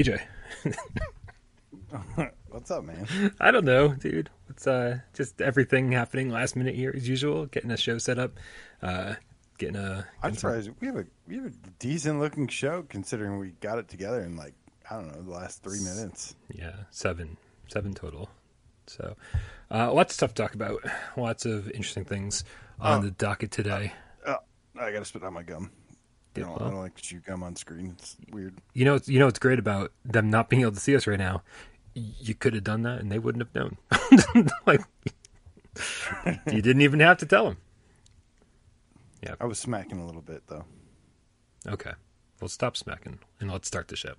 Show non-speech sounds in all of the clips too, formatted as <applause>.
DJ. <laughs> What's up, man? I don't know, dude. It's uh just everything happening last minute here as usual. Getting a show set up, uh, getting a. I'm getting some- surprised we have a we have a decent looking show considering we got it together in like I don't know the last three minutes. Yeah, seven, seven total. So, uh, lots of stuff to talk about. Lots of interesting things on Oh. the docket today. Oh, I gotta spit out my gum. I don't, I don't like to chew gum on screen. It's weird. You know, you know what's great about them not being able to see us right now. You could have done that, and they wouldn't have known. <laughs> like, you didn't even have to tell them. Yeah, I was smacking a little bit though. Okay, well, stop smacking, and let's start the show.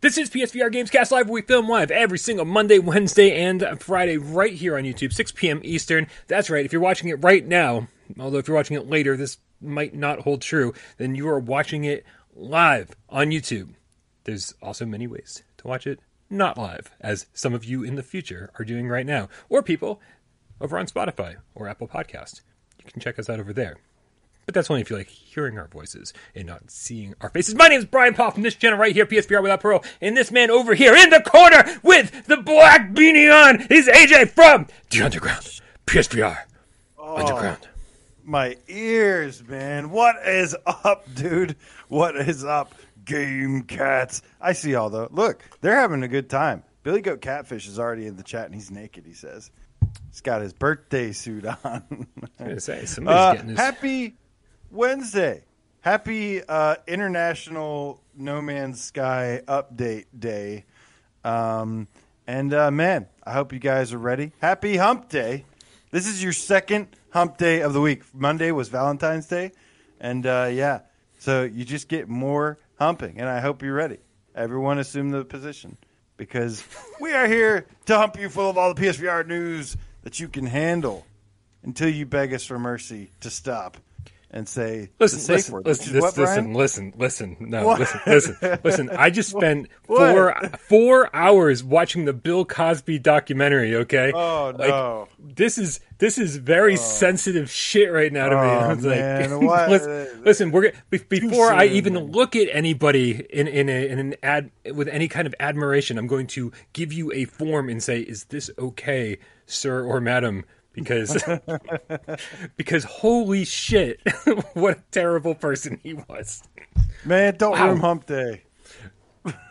This is PSVR Gamescast Live, we film live every single Monday, Wednesday, and Friday right here on YouTube, 6 p.m. Eastern. That's right, if you're watching it right now, although if you're watching it later, this might not hold true, then you are watching it live on YouTube. There's also many ways to watch it not live, as some of you in the future are doing right now, or people over on Spotify or Apple Podcast. You can check us out over there. But that's only if you like hearing our voices and not seeing our faces. My name is Bryan Paul from this channel right here, PSVR Without Parole. And this man over here in the corner with the black beanie on is AJ from The Underground. PSVR Underground. My ears, man. What is up, dude? What is up, game cats? I see all the look. They're having a good time. Billy Goat Catfish is already in the chat and he's naked. He says he's got his birthday suit on. I was say, <laughs> somebody's Uh, getting his. happy Wednesday. Happy uh, International No Man's Sky Update Day. Um, and uh, man, I hope you guys are ready. Happy Hump Day. This is your second hump day of the week. Monday was Valentine's Day. And uh, yeah, so you just get more humping. And I hope you're ready. Everyone assume the position because <laughs> we are here to hump you full of all the PSVR news that you can handle until you beg us for mercy to stop and say the Listen, safe listen, word. listen, this- what, listen, listen, listen. No, What? listen, listen, <laughs> listen. I just spent four four hours watching the Bill Cosby documentary. Okay. Oh Like, no! this is this is very oh. sensitive shit right now to me. Oh, <laughs> I was like, man, <laughs> what? listen, listen, we're before I even man. look at anybody in in, a, in an ad with any kind of admiration, I'm going to give you a form and say, "Is this okay, sir or madam?" Because <laughs> because holy shit, <laughs> what a terrible person he was. Man, don't Wow. ruin hump day.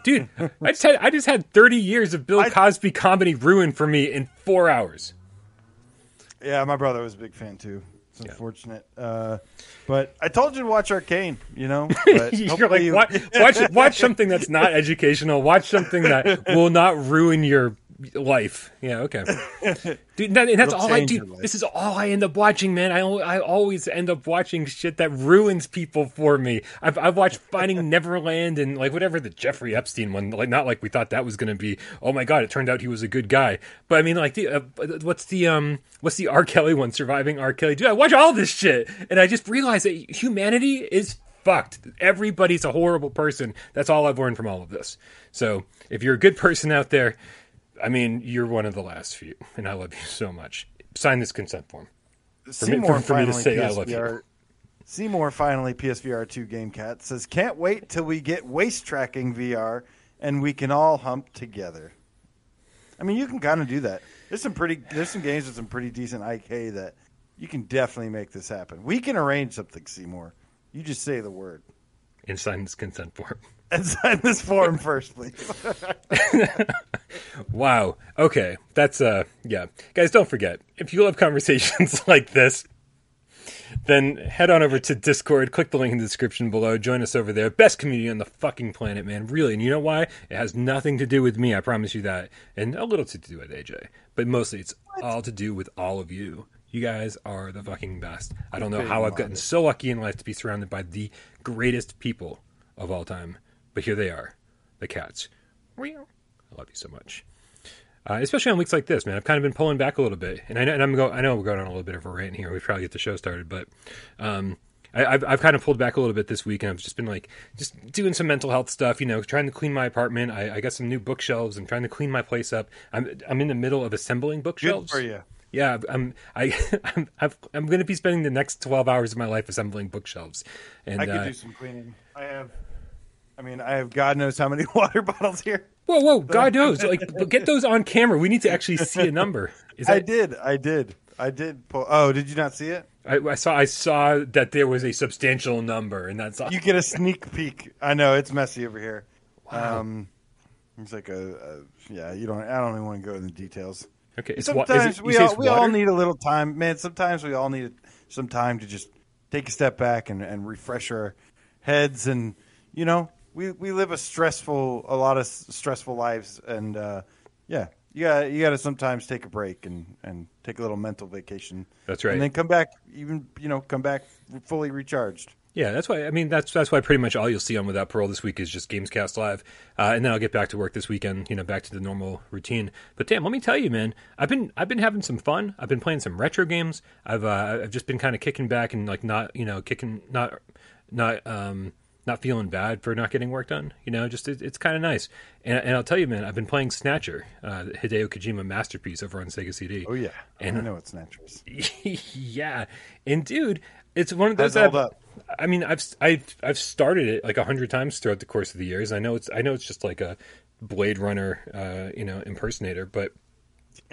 Dude, I just had I just had 30 years of Bill I- Cosby comedy ruined for me in 4 hours. Yeah, my brother was a big fan too. It's unfortunate, uh, but I told you to watch Arcane. You know, <laughs> but You're like you- watch, watch watch something that's not educational. Watch something that will not ruin your life. Yeah, okay. <laughs> Dude, that, and that's It'll all I do. This is all I end up watching, man. I I always end up watching shit that ruins people for me. I've I've watched Finding <laughs> Neverland and like whatever the Jeffrey Epstein one. Like not like we thought that was going to be. Oh my god, it turned out he was a good guy. But I mean, like the uh, what's the um what's the R Kelly one? Surviving R Kelly. Dude, I watch all this shit, and I just realized that humanity is fucked. Everybody's a horrible person. That's all I've learned from all of this. So if you're a good person out there, I mean, you're one of the last few, and I love you so much. Sign this consent form. me- Seymour for- for me to finally say I love you. PSVR. Seymour finally PSVR two game cat says can't wait till we get waist tracking VR and we can all hump together. I mean, you can kind of do that. There's some pretty there's some games with some pretty decent IK that you can definitely make this happen. We can arrange something, Seymour. You just say the word And sign this consent form. And <laughs> sign this form first, please. <laughs> Wow. Okay. That's uh yeah. Guys, don't forget, if you love conversations <laughs> like this, then head on over to Discord, click the link in the description below, join us over there. Best community on the fucking planet, man. Really. And you know why? It has nothing to do with me, I promise you that. And a little to do with AJ. But mostly it's all to do with all of you. You guys are the fucking best. I don't know how I've gotten so lucky in life to be surrounded by the greatest people of all time. But here they are, the cats. I love you so much. Uh, especially on weeks like this, man. I've kind of been pulling back a little bit, and I know, and I'm go, I know we're going on a little bit of a rant here. We probably get the show started, but um, I, I've I've kind of pulled back a little bit this week, and I've just been like just doing some mental health stuff. You know, trying to clean my apartment. I, I got some new bookshelves. I'm trying to clean my place up. I'm I'm in the middle of assembling bookshelves. Good for you. Yeah, I'm I <laughs> I'm I've, I'm going to be spending the next 12 hours of my life assembling bookshelves. And I could uh, do some cleaning. I have. I mean, I have God knows how many <laughs> water bottles here. whoa, whoa, God <laughs> knows, like get those on camera. We need to actually see a number. Is I did. I did. I did. Pull, oh, did you not see it? I, I saw I saw that there was a substantial number, and that's all. You get a sneak peek. I know it's messy over here. Wow. Um, it's like a, a yeah. You don't. I don't even want to go into the details. okay. It's Sometimes it, we all we all need a little time, man. Sometimes we all need some time to just take a step back and, and refresh our heads. And you know, we we live a stressful, a lot of s- stressful lives, and uh, yeah, you got you got to sometimes take a break and and take a little mental vacation. That's right. and then come back, even you know, come back fully recharged. Yeah, that's why. I mean, that's that's why pretty much all you'll see on Without Parole this week is just Gamescast Live, uh, and then I'll get back to work this weekend. You know, back to the normal routine. But damn, let me tell you, man, I've been I've been having some fun. I've been playing some retro games. I've uh, I've just been kind of kicking back and like not you know kicking not not um not feeling bad for not getting work done. You know, just it, it's kind of nice. And, and I'll tell you, man, I've been playing Snatcher, uh, Hideo Kojima masterpiece over on Sega CD. Oh yeah, And- I know it's naturals. <laughs> yeah, and dude, it's one of those. that- I mean, I've I've I've started it like a hundred times throughout the course of the years. I know it's I know it's just like a Blade Runner, uh, you know, impersonator, but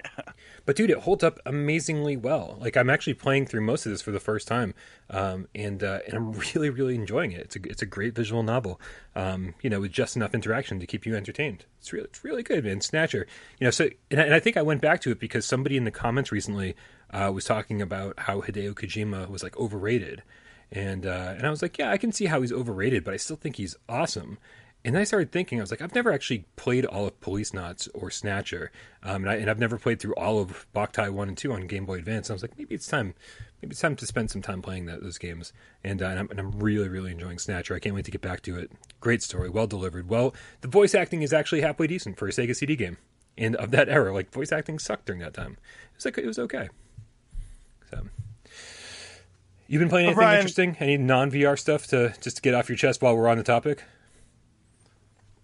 <laughs> but dude, it holds up amazingly well. Like I'm actually playing through most of this for the first time, um, and uh, and I'm <laughs> really really enjoying it. It's a it's a great visual novel, um, you know, with just enough interaction to keep you entertained. It's really it's really good, man. Snatcher, you know. So and I, and I think I went back to it because somebody in the comments recently uh, was talking about how Hideo Kojima was like overrated, and uh, and I was like, yeah, I can see how he's overrated, but I still think he's awesome. And then I started thinking, I was like, I've never actually played all of Policenauts or Snatcher, um, and, I, and I've never played through all of Boktai One and Two on Game Boy Advance. And I was like, maybe it's time, maybe it's time to spend some time playing that, those games. And, uh, and, I'm, and I'm really, really enjoying Snatcher. I can't wait to get back to it. Great story, well delivered. Well, the voice acting is actually halfway decent for a Sega CD game, and of that era, like voice acting sucked during that time. It was like it was okay. So. You've been playing anything Bryan- interesting? Any non VR stuff to just to get off your chest while we're on the topic?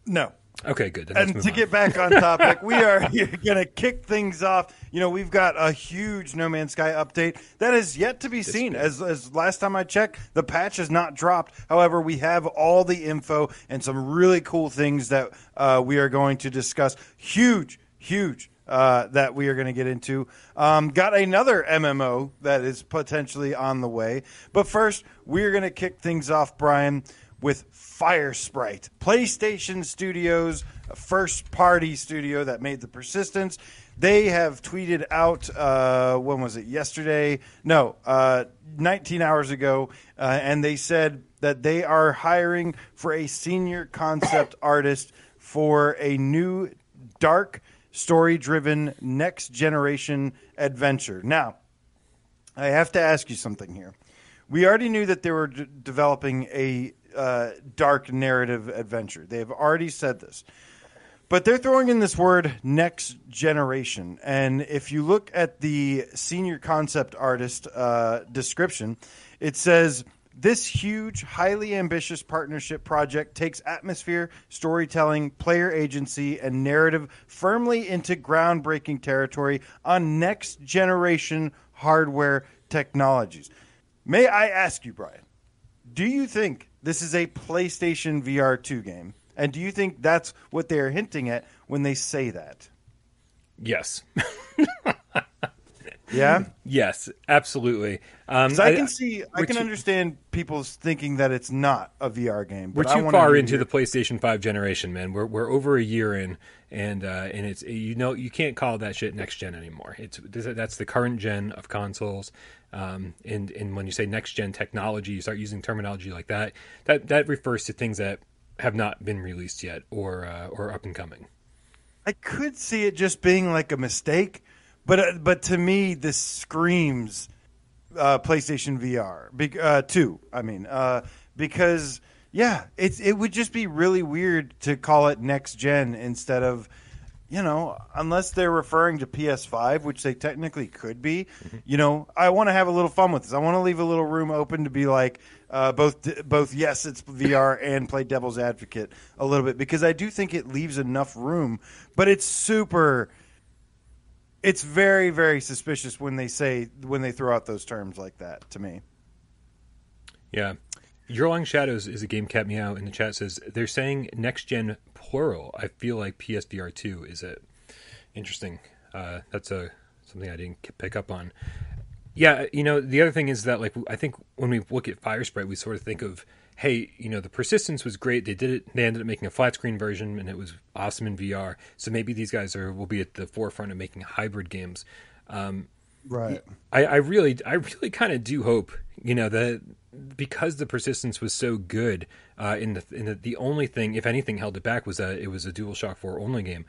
No. Okay, good. And to on. get back on topic, we <laughs> are going to kick things off. You know, we've got a huge No Man's Sky update that is yet to be seen. As, as last time I checked, the patch has not dropped. However, we have all the info and some really cool things that uh, we are going to discuss. Huge, huge. Uh, that we are going to get into. Um, got another MMO that is potentially on the way. But first, we're going to kick things off, Bryan, with Firesprite, PlayStation Studios, a first party studio that made the Persistence. They have tweeted out, uh, when was it, yesterday? No, uh, 19 hours ago, uh, and they said that they are hiring for a senior concept <coughs> artist for a new dark, story driven, next generation adventure. Now, I have to ask you something here. We already knew that they were d- developing a uh, dark narrative adventure. They have already said this. But they're throwing in this word next generation. And if you look at the senior concept artist uh, description, it says this huge, highly ambitious partnership project takes atmosphere, storytelling, player agency, and narrative firmly into groundbreaking territory on next generation hardware technologies. May I ask you, Bryan, do you think this is a PlayStation VR 2 game? And do you think that's what they're hinting at when they say that? Yes. <laughs> Yeah? yes, absolutely. Um, I can see, I can too- understand people thinking that it's not a VR game. We're too far into the PlayStation 5 generation, man. We're we're over a year in, and uh, and it's you know you can't call that shit next gen anymore. It's that's the current gen of consoles. Um, and and when you say next gen technology, you start using terminology like that. That that refers to things that have not been released yet or uh, or up and coming. I could see it just being like a mistake, but uh, but to me, this screams uh, PlayStation VR Be- uh, two. I mean, uh, because yeah, it's it would just be really weird to call it next gen instead of you know, unless they're referring to PS5, which they technically could be, you know, I want to have a little fun with this. I want to leave a little room open to be like uh, both both yes, it's VR and play devil's advocate a little bit because I do think it leaves enough room, but it's super it's very very suspicious when they say when they throw out those terms like that to me. Yeah. Your Long Shadows is a game cat meow in the chat says they're saying next gen plural. I feel like PSVR two is it. Interesting. Uh, that's a something I didn't pick up on. Yeah, you know the other thing is that like I think when we look at Firesprite, we sort of think of hey, you know the persistence was great. They did it. They ended up making a flat screen version, and it was awesome in VR. So maybe these guys are will be at the forefront of making hybrid games. Um, right. I, I really, I really kind of do hope you know that because the persistence was so good uh, in the in the, the only thing, if anything, held it back was that it was a DualShock Four only game,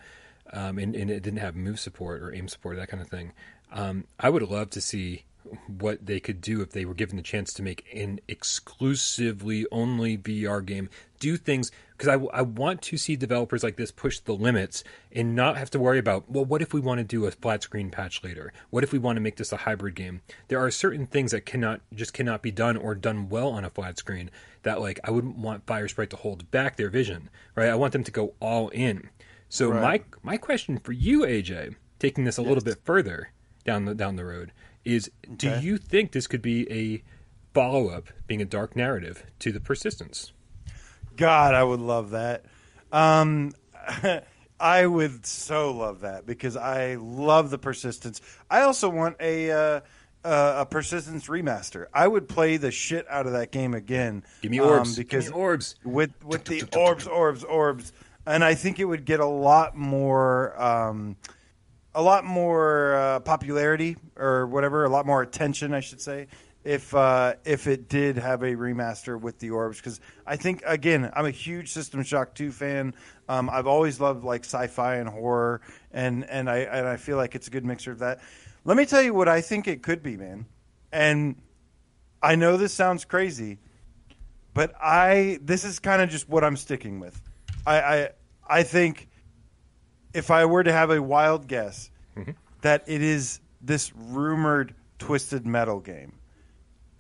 um, and, and, it didn't have move support or aim support that kind of thing. Um, I would love to see what they could do if they were given the chance to make an exclusively only VR game. Do things because I, I want to see developers like this push the limits and not have to worry about, well, what if we want to do a flat screen patch later? What if we want to make this a hybrid game? There are certain things that cannot just cannot be done or done well on a flat screen that like I wouldn't want Firesprite to hold back their vision, right? I want them to go all in. So right. my my question for you, AJ, taking this a yes. little bit further down the down the road is okay. do you think this could be a follow up, being a dark narrative to the persistence? God, I would love that. Um, <laughs> I would so love that because I love the persistence. I also want a uh, uh, a persistence remaster. I would play the shit out of that game again. Give me orbs um, because me orbs with with the orbs, orbs, orbs, and I think it would get a lot more. Um, a lot more uh, popularity or whatever, a lot more attention, I should say, if uh, if it did have a remaster with the orbs. Because I think again, I'm a huge System Shock 2 fan. Um, I've always loved like sci-fi and horror, and and I and I feel like it's a good mixture of that. Let me tell you what I think it could be, man. And I know this sounds crazy, but I this is kind of just what I'm sticking with. I I, I think if I were to have a wild guess, mm-hmm. that it is this rumored Twisted Metal game.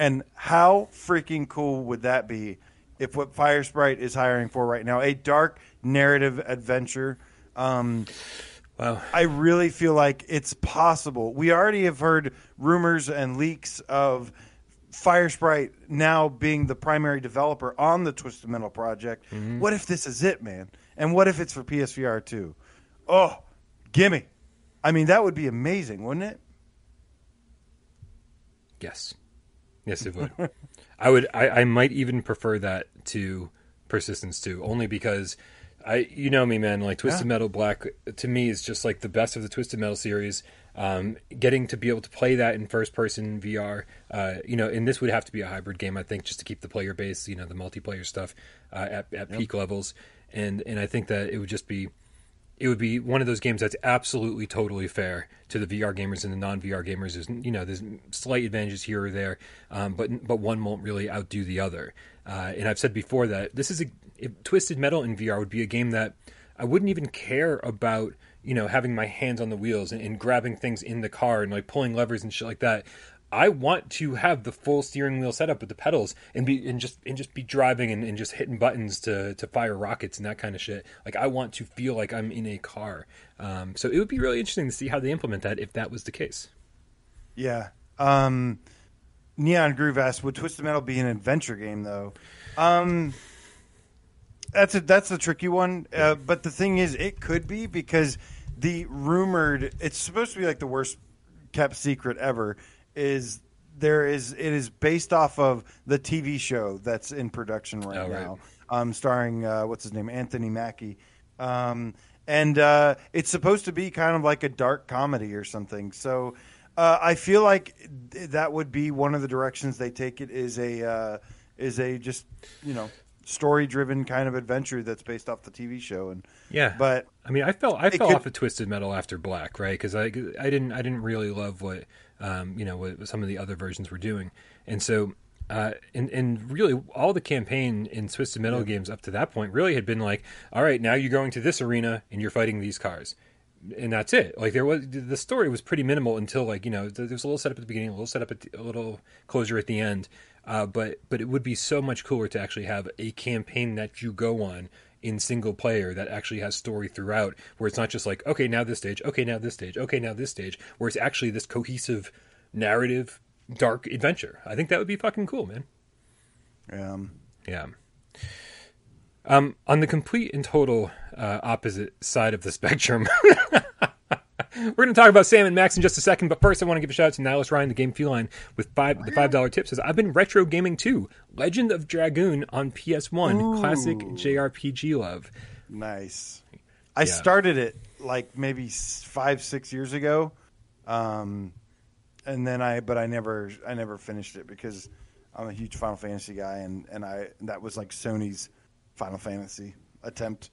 And how freaking cool would that be if what Firesprite is hiring for right now, a dark narrative adventure? Um, wow. I really feel like it's possible. We already have heard rumors and leaks of Firesprite now being the primary developer on the Twisted Metal project. Mm-hmm. What if this is it, man? And what if it's for PSVR 2? Oh, gimme. I mean, that would be amazing, wouldn't it? Yes. Yes, it would. I would. I, I might even prefer that to Persistence 2, only because I, you know me, man. Like Twisted yeah. Metal Black to me is just like the best of the Twisted Metal series. Um, getting to be able to play that in first person VR, uh, you know, and this would have to be a hybrid game, I think, just to keep the player base, you know, the multiplayer stuff uh, at, at yep. peak levels, and and I think that it would just be it would be one of those games that's absolutely totally fair to the VR gamers and the non VR gamers. There's you know there's slight advantages here or there, um, but but one won't really outdo the other. Uh, and I've said before that this is a Twisted Metal in VR would be a game that I wouldn't even care about you know having my hands on the wheels and, and, grabbing things in the car and like pulling levers and shit like that. I want to have the full steering wheel setup with the pedals and be and just and just be driving and, and, just hitting buttons to to fire rockets and that kind of shit. Like I want to feel like I'm in a car. Um, so it would be really interesting to see how they implement that if that was the case. Yeah. Um, Neon Groove asked, "Would Twisted Metal be an adventure game though?" Um, that's a that's a tricky one. Uh, but the thing is, it could be because the rumored it's supposed to be like the worst kept secret ever is there is it is based off of the TV show that's in production right, oh, now, right. Um, starring uh, what's his name? Anthony Mackie, um, and uh, it's supposed to be kind of like a dark comedy or something. So uh, I feel like that would be one of the directions they take it is a uh, is a just you know story driven kind of adventure that's based off the TV show. And yeah. but I mean I felt I fell could, off of Twisted Metal after Black right? Because I I didn't I didn't really love what um, you know, what some of the other versions were doing. And so, uh, and, and really all the campaign in Twisted Metal yeah. games up to that point really had been like, all right, now you're going to this arena and you're fighting these cars. and that's it. Like there was the story was pretty minimal until like you know there was a little setup at the beginning, a little setup at the, a little closure at the end. Uh, but but it would be so much cooler to actually have a campaign that you go on in single player that actually has story throughout, where it's not just like okay now this stage, okay now this stage, okay now this stage, where it's actually this cohesive narrative dark adventure. I think that would be fucking cool, man. Yeah. Yeah. Um, on the complete and total uh, opposite side of the <laughs> spectrum, we're going to talk about Sam and Max in just a second. But first, I want to give a shout out to Nihilus Ryan, the game feline, with five the five dollar tip says I've been retro gaming too. Legend of Dragoon on PS One, Ooh. classic JRPG love. Nice. I Yeah. started it like maybe five, six years ago, um, and then I, but I never, I never finished it because I'm a huge Final Fantasy guy, and and I that was like Sony's Final Fantasy attempt.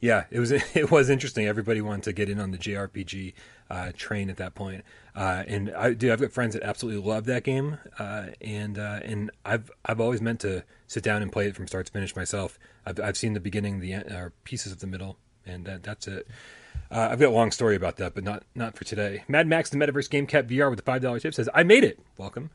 Yeah, it was <laughs> it was interesting. Everybody wanted to get in on the JRPG uh, train at that point, uh, and I do. I've got friends that absolutely love that game, uh, and uh, and I've I've always meant to sit down and play it from start to finish myself. I've I've seen the beginning, the end, or pieces of the middle, and that, that's it. Uh, I've got a long story about that, but not not for today. Mad Max the Metaverse Game Cap VR with the five dollar tip says, "I made it. Welcome."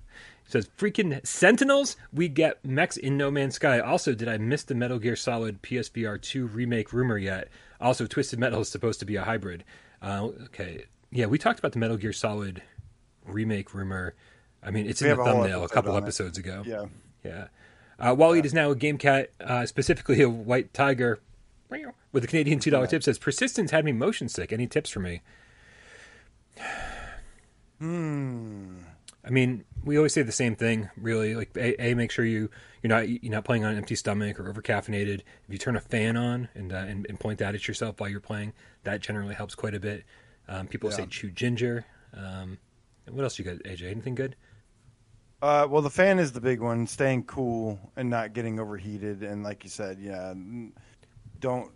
Says, "Freaking Sentinels, we get mechs in No Man's Sky." Also, did I miss the Metal Gear Solid PSVR two remake rumor yet? Also, Twisted Metal is supposed to be a hybrid. Uh, okay, yeah, we talked about the Metal Gear Solid remake rumor. I mean, it's We in the a thumbnail a couple on it. episodes ago. Yeah. Yeah. Uh, Wally is now a game cat, uh, specifically a white tiger. With the Canadian two dollar tip says persistence had me motion sick. Any tips for me? <sighs> Hmm. I mean, we always say the same thing, really. Like, a, a make sure you you're not you're not playing on an empty stomach or over caffeinated. If you turn a fan on and, uh, and and point that at yourself while you're playing, that generally helps quite a bit. Um, people Yeah. say chew ginger. Um, what else you got, AJ? Anything good? Uh, well, the fan is the big one. Staying cool and not getting overheated, and like you said, yeah, don't.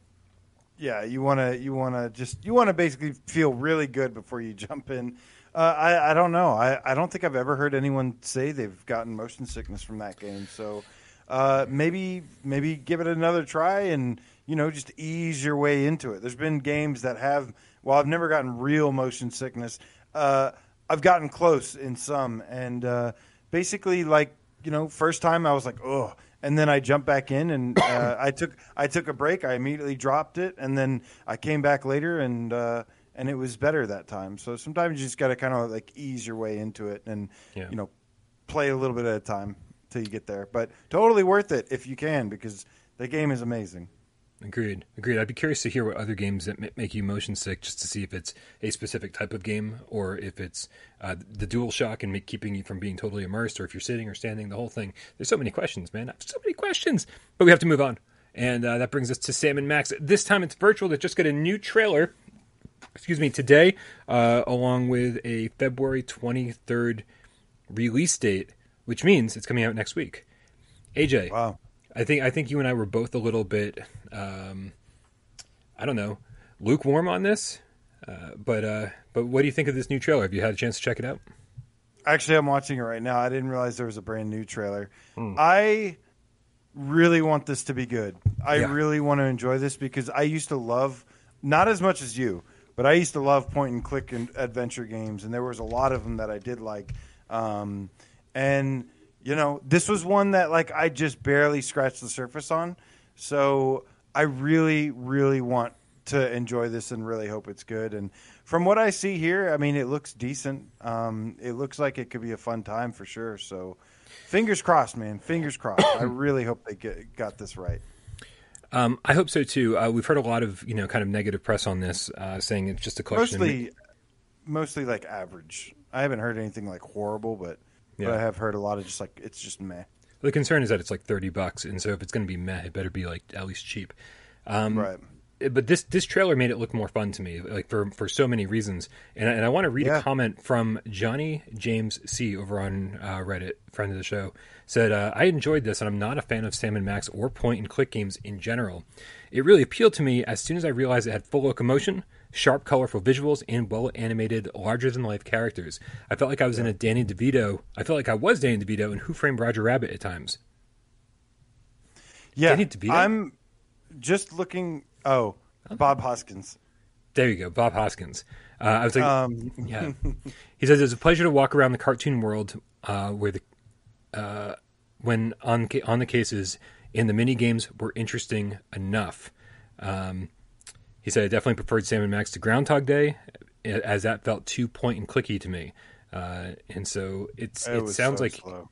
Yeah, you want to you want to just you want to basically feel really good before you <laughs> jump in. Uh, I I don't know. I I don't think I've ever heard anyone say they've gotten motion sickness from that game. So uh, maybe maybe give it another try and you know just ease your way into it. There's been games that have. Well, I've never gotten real motion sickness. Uh, I've gotten close in some, and uh, basically, like you know, first time I was like, oh, and then I jumped back in, and uh, <coughs> I took I took a break. I immediately dropped it, and then I came back later, and uh, and it was better that time. So sometimes you just got to kind of like ease your way into it, and Yeah. you know, play a little bit at a time till you get there. But totally worth it if you can, because the game is amazing. Agreed. Agreed. I'd be curious to hear what other games that make you motion sick, just to see if it's a specific type of game or if it's uh, the dual shock and make, keeping you from being totally immersed, or if you're sitting or standing, the whole thing. There's so many questions, man. So many questions. But we have to move on, and uh, that brings us to Sam and Max. This time it's virtual. That just got a new trailer. Excuse me. Today, uh, along with a February 23rd release date, which means it's coming out next week. AJ, Wow. I think I think you and I were both a little bit, um, I don't know, lukewarm on this. Uh, but uh, but what do you think of this new trailer? Have you had a chance to check it out? Actually, I'm watching it right now. I didn't realize there was a brand new trailer. I really want this to be good. I Yeah. really want to enjoy this because I used to love, not as much as you, but I used to love point and click and adventure games, and there was a lot of them that I did like. Um, and you know, this was one that like I just barely scratched the surface on. So I really, really want to enjoy this and really hope it's good. And from what I see here, I mean, it looks decent. Um, it looks like it could be a fun time for sure. So fingers crossed, man. Fingers crossed. I <coughs> really hope they get, got this right. Um, I hope so too. Uh, we've heard a lot of you know kind of negative press on this, uh, saying it's just a collection. of- Mostly, mostly like average. I haven't heard anything like horrible, but but I have heard a lot of just like it's just meh. the concern is that it's like thirty bucks, and so if it's going to be meh, it better be like at least cheap. Um, right. But this this trailer made it look more fun to me, like for for so many reasons. And, I- and I want to read Yeah. a comment from Johnny James C over on uh, Reddit, friend of the show, said, uh, "I enjoyed this, and I'm not a fan of Sam and Max or point and click games in general. It really appealed to me as soon as I realized it had full locomotion." Sharp, colorful visuals and well animated, larger than life characters. I felt like I was in a Danny DeVito. I felt like I was Danny DeVito in Who Framed Roger Rabbit at times. Yeah, Danny DeVito? I'm just looking. Oh, Bob Hoskins. There you go, Bob Hoskins. Uh, I was like, Um, yeah. <laughs> He says it was a pleasure to walk around the cartoon world uh, where the uh, when on on the cases in the mini games were interesting enough. Um, he said I definitely preferred Sam and Max to Groundhog Day, as that felt too point and clicky to me. Uh, and so it's it, was sounds so like slow.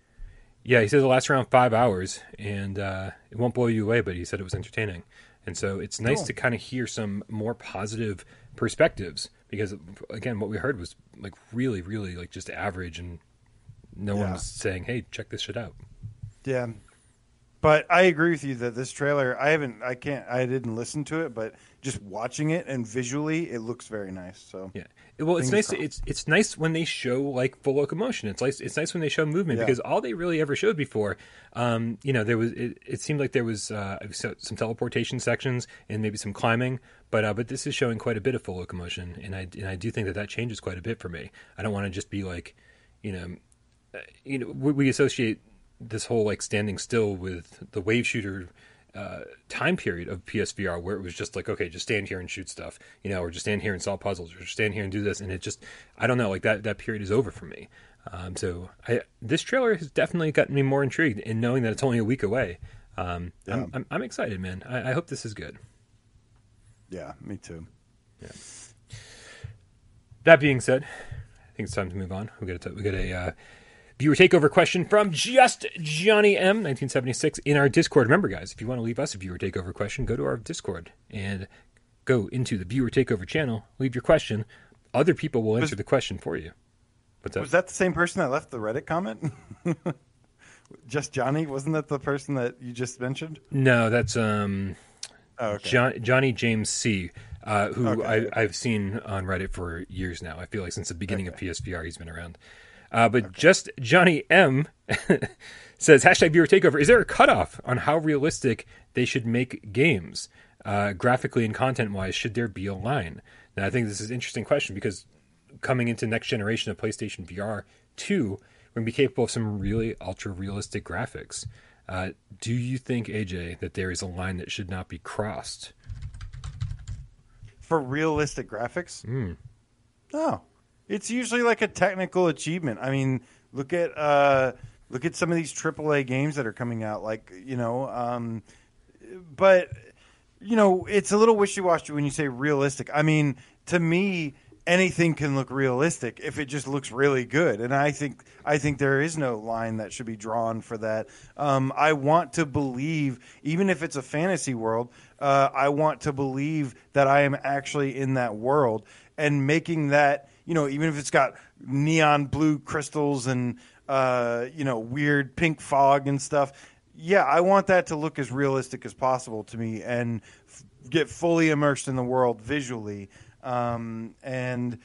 yeah. He says it lasts around five hours, and uh, it won't blow you away. But he said it was entertaining, and so it's nice Cool. to kind of hear some more positive perspectives because again, what we heard was like really, really like just average, and no one was saying, "Hey, check this shit out." Yeah. But I agree with you that this trailer, I haven't, I can't, I didn't listen to it, but just watching it and visually, it looks very nice. So Yeah. Well, it's nice. crossed. It's it's nice when they show like full locomotion. It's nice. It's nice when they show movement Yeah. because all they really ever showed before, um, you know, there was. It, it seemed like there was uh, some teleportation sections and maybe some climbing, but uh, but this is showing quite a bit of full locomotion, and I and I do think that that changes quite a bit for me. I don't want to just be like, you know, uh, you know, we, we associate this whole like standing still with the wave shooter uh, time period of PSVR where it was just like, okay, just stand here and shoot stuff, you know, or just stand here and solve puzzles, or just stand here and do this, and it just, I don't know, like that that period is over for me. Um, so I this trailer has definitely gotten me more intrigued in knowing that it's only a week away. Um, Yeah. I'm, I'm I'm excited, man. I, I hope this is good. yeah, me too. Yeah. That being said, I think it's time to move on. We got a we got a uh, viewer takeover question from just Johnny M, 1976, in our Discord. Remember, guys, if you want to leave us a viewer takeover question, go to our Discord and go into the viewer takeover channel. Leave your question. Other people will answer the question for you. What's that? Was that the same person that left the Reddit comment? <laughs> just Johnny? Wasn't that the person that you just mentioned? No, that's um, Oh, okay. John, Johnny James C, uh, who Okay. I, I've seen on Reddit for years now. I feel like since the beginning of PSVR, he's been around. Uh, but just Johnny M <laughs> says hashtag viewer takeover. Is there a cutoff on how realistic they should make games, uh, graphically and content wise? Should there be a line? Now, I think this is an interesting question because coming into next generation of PlayStation VR two, we're gonna be capable of some really ultra realistic graphics. Uh, do you think AJ that there is a line that should not be crossed? For realistic graphics? Hmm. No. It's usually like a technical achievement. I mean, look at uh, look at some of these AAA games that are coming out. Like you know, um, but you know, it's a little wishy washy when you say realistic. I mean, to me, anything can look realistic if it just looks really good. And I think I think there is no line that should be drawn for that. Um, I want to believe, even if it's a fantasy world, uh, I want to believe that I am actually in that world and making that. You know, even if it's got neon blue crystals and uh, you know weird pink fog and stuff, yeah, I want that to look as realistic as possible to me and f- get fully immersed in the world visually. Um, and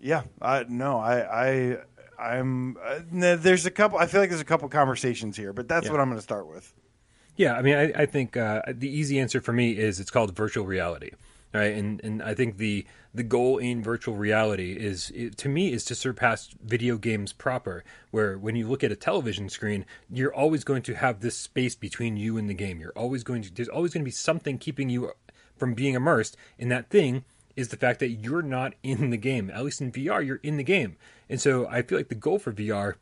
yeah, I no, I, I, I'm. Uh, there's a couple. I feel like there's a couple conversations here, but that's Yeah. what I'm going to start with. Yeah, I mean, I, I think uh, the easy answer for me is it's called virtual reality, right? And and I think the the goal in virtual reality is to me is to surpass video games proper, where when you look at a television screen, you're always going to have this space between you and the game. You're always going to there's always going to be something keeping you from being immersed, and that thing is the fact that you're not in the game. At least in VR, you're in the game, and so I feel like the goal for VR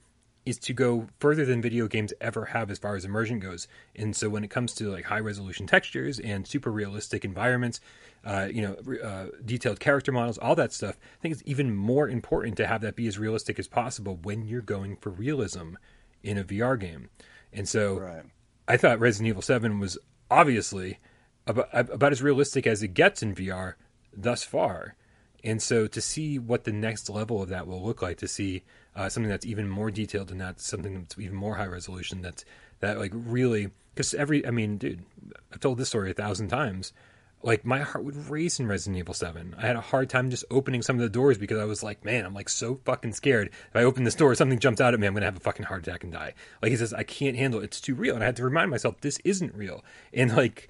is to go further than video games ever have as far as immersion goes. And so when it comes to like high resolution textures and super realistic environments, uh, you know, uh, detailed character models, all that stuff, I think it's even more important to have that be as realistic as possible when you're going for realism in a VR game. And so Right. I thought Resident Evil 7 was obviously about, about as realistic as it gets in VR thus far. And so to see what the next level of that will look like, to see uh, something that's even more detailed and that, something that's even more high resolution, that's that like really, because every, I mean, dude, I've told this story a thousand times. Like my heart would race in Resident Evil 7. I had a hard time just opening some of the doors because I was like, man, I'm like so fucking scared. If I open this door, something jumps out at me, I'm gonna have a fucking heart attack and die. Like he says, I can't handle it. It's too real. And I had to remind myself this isn't real. And like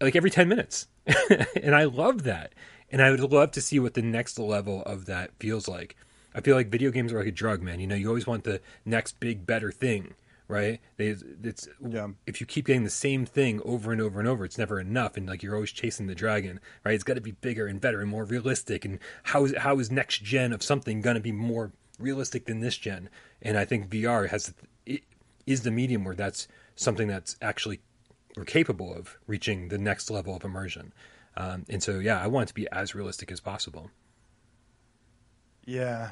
like every 10 minutes. <laughs> and I love that. And I would love to see what the next level of that feels like. I feel like video games are like a drug, man. You know, you always want the next big, better thing, right? They, it's Yeah. if you keep getting the same thing over and over and over, it's never enough, and like you're always chasing the dragon, right? It's got to be bigger and better and more realistic. And how is how is next gen of something going to be more realistic than this gen? And I think VR has it is the medium where that's something that's actually we're capable of reaching the next level of immersion. Um, and so, yeah, I want it to be as realistic as possible. Yeah.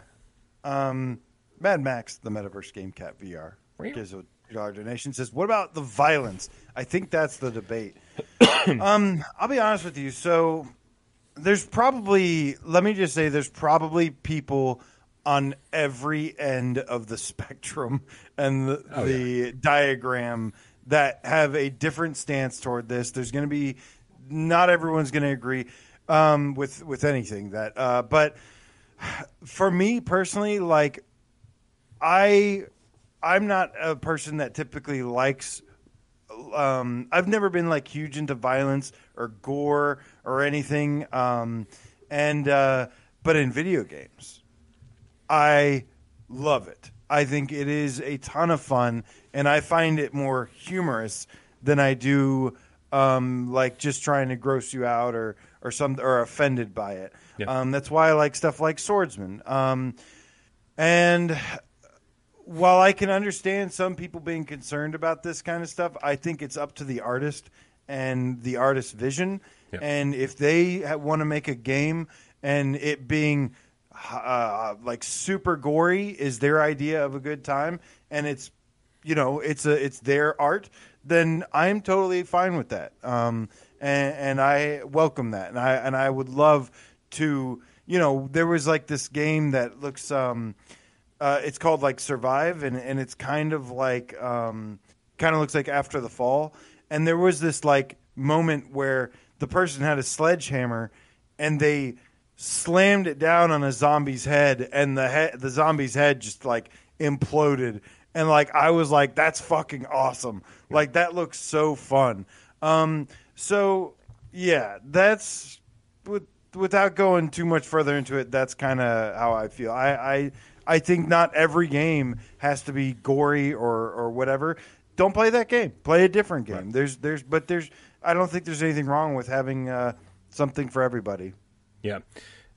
Um, Mad Max, the Metaverse Game Cat VR. Gives a dollar donation. Says, "What about the violence?" I think that's the debate. <coughs> um, I'll be honest with you. So, there's probably, let me just say, there's probably people on every end of the <laughs> spectrum and the, Oh, the diagram that have a different stance toward this. There's going to be, not everyone's going to agree um, with with anything that, uh, but <sighs> for me personally, like I I'm not a person that typically likes um I've never been like huge into violence or gore or anything um and uh but in video games I love it. I think it is a ton of fun and I find it more humorous than I do um like just trying to gross you out or or some or offended by it. Yeah. Um that's why I like stuff like Swordsman. Um and while I can understand some people being concerned about this kind of stuff, I think it's up to the artist and the artist's vision. Yeah. And if they want to make a game and it being uh, like super gory is their idea of a good time, and it's you know it's a it's their art, then I'm totally fine with that. Um, and, and I welcome that, and I and I would love to you know there was like this game that looks um, uh, it's called like Survive, and and it's kind of like um, kind of looks like After the Fall, and there was this like moment where the person had a sledgehammer, and they slammed it down on a zombie's head, and the head the zombie's head just like imploded, and like I was like, that's fucking awesome, like that looks so fun. Um, so yeah, that's with, without going too much further into it, that's kind of how I feel. I, I I think not every game has to be gory or or whatever. Don't play that game. Play a different game. Right. There's there's but there's I don't think there's anything wrong with having uh, something for everybody. Yeah.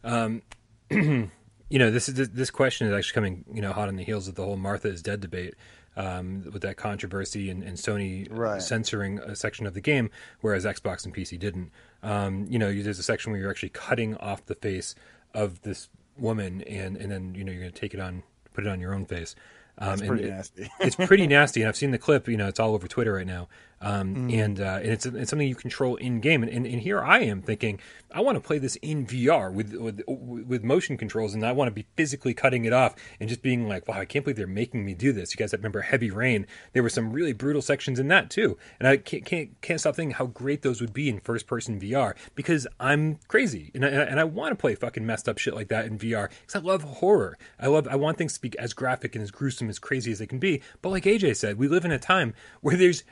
Um, <clears throat> you know, this is this question is actually coming, you know, hot on the heels of the whole Martha is dead debate. Um, with that controversy and, and Sony Right. censoring a section of the game, whereas Xbox and PC didn't. Um, you know, there's a section where you're actually cutting off the face of this woman, and, and then you know you're going to take it on, put it on your own face. Um, It's pretty nasty. it's pretty <laughs> nasty, and I've seen the clip. You know, it's all over Twitter right now, um, Mm. and uh, and it's, it's something you control in game. And, and, and here I am thinking, I want to play this in VR with with with motion controls, and I want to be physically cutting it off and just being like, wow, I can't believe they're making me do this. You guys remember Heavy Rain? There were some really brutal sections in that too, and I can't can't, can't stop thinking how great those would be in first person VR because I'm crazy and I, and I want to play fucking messed up shit like that in VR because I love horror. I love I want things to be as graphic and as gruesome as crazy as they can be. But like AJ said, we live in a time where there's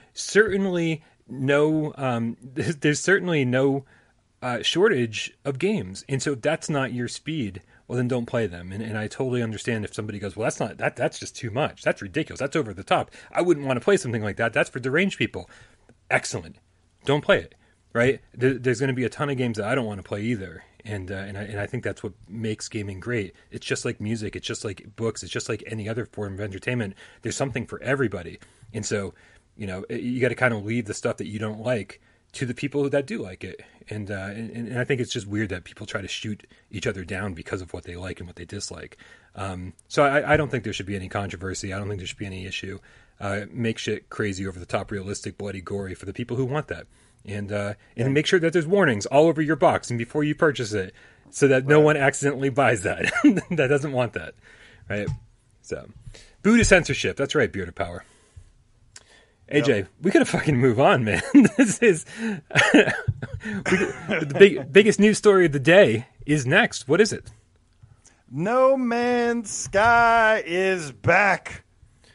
certainly no um, <laughs> there's, certainly no uh, shortage of games, and so if that's not your speed. Well, then don't play them, and, and I totally understand if somebody goes, "Well, that's not that. That's just too much. That's ridiculous. That's over the top. I wouldn't want to play something like that. That's for deranged people." Excellent. Don't play it. Right? There, there's going to be a ton of games that I don't want to play either, and uh, and I, and I think that's what makes gaming great. It's just like music. It's just like books. It's just like any other form of entertainment. There's something for everybody, and so you know you got to kind of leave the stuff that you don't like to the people that do like it. And, uh, and and I think it's just weird that people try to shoot each other down because of what they like and what they dislike. Um, so I, I don't think there should be any controversy. I don't think there should be any issue. Uh, make shit crazy, over the top, realistic, bloody, gory for the people who want that. And uh, and make sure that there's warnings all over your box and before you purchase it, so that no one accidentally buys that <laughs> that doesn't want that, right? So, Buddha censorship. That's right, Beard of Power. AJ, we gotta fucking move on, man. <laughs> this is <laughs> the big, biggest news story of the day is next. What is it? No Man's Sky is back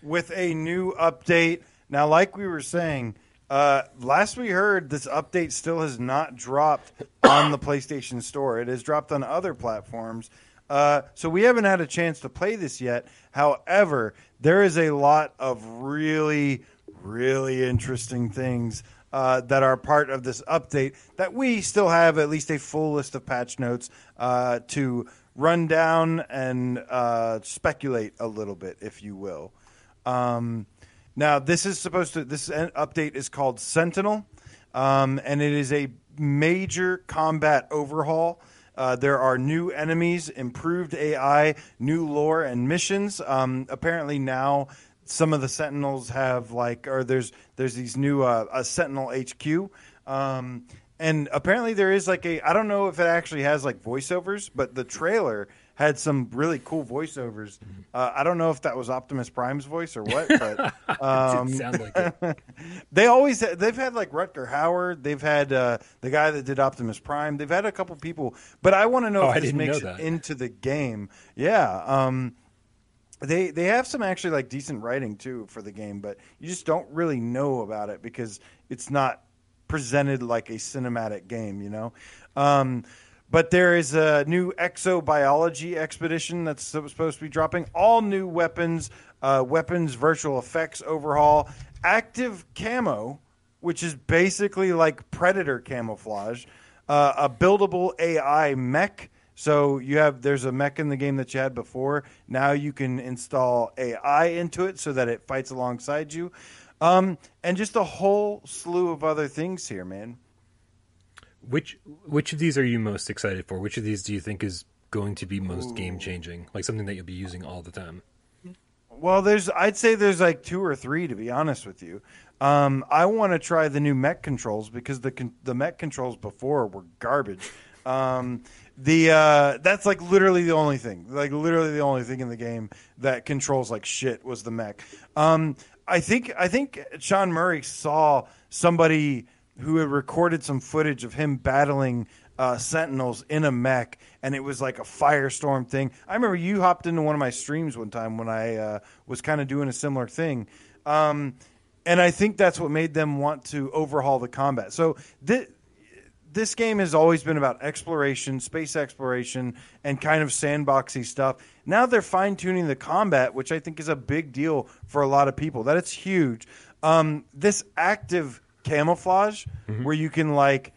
with a new update. Now, like we were saying, uh, last we heard, this update still has not dropped on the PlayStation Store. It has dropped on other platforms. Uh, so we haven't had a chance to play this yet. However, there is a lot of really, really interesting things uh, that are part of this update that we still have at least a full list of patch notes uh, to run down and uh, speculate a little bit, if you will. Um, now, this is supposed to. This update is called Sentinel, um, and it is a major combat overhaul. Uh, there are new enemies, improved AI, new lore, and missions. Um, apparently now, some of the Sentinels have like, or there's there's these new uh, a Sentinel HQ. Um, and apparently there is like a I don't know if it actually has like voiceovers, but the trailer had some really cool voiceovers. Uh, I don't know if that was Optimus Prime's voice or what, but <laughs> um, sound like it. <laughs> they always they've had like Rutger Howard, They've had uh, the guy that did Optimus Prime. They've had a couple people, but I want to know oh, if this makes it into the game. Yeah. Um, they they have some actually like decent writing too for the game, but you just don't really know about it because it's not presented like a cinematic game, you know. Um, but there is a new exobiology expedition that's supposed to be dropping. All new weapons, uh, weapons virtual effects overhaul, active camo, which is basically like predator camouflage, uh, a buildable AI mech. So you have there's a mech in the game that you had before. Now you can install AI into it so that it fights alongside you. Um, and just a whole slew of other things here, man. Which which of these are you most excited for? Which of these do you think is going to be most game changing? Like something that you'll be using all the time? Well, there's I'd say there's like two or three to be honest with you. Um, I want to try the new mech controls because the the mech controls before were garbage. Um, the uh, that's like literally the only thing, like literally the only thing in the game that controls like shit was the mech. Um, I think I think Sean Murray saw somebody who had recorded some footage of him battling uh, Sentinels in a mech, and it was like a firestorm thing. I remember you hopped into one of my streams one time when I uh, was kind of doing a similar thing. Um, and I think that's what made them want to overhaul the combat. So th- this game has always been about exploration, space exploration, and kind of sandboxy stuff. Now they're fine tuning the combat, which I think is a big deal for a lot of people. That it's huge. Um, this active camouflage, mm-hmm. where you can like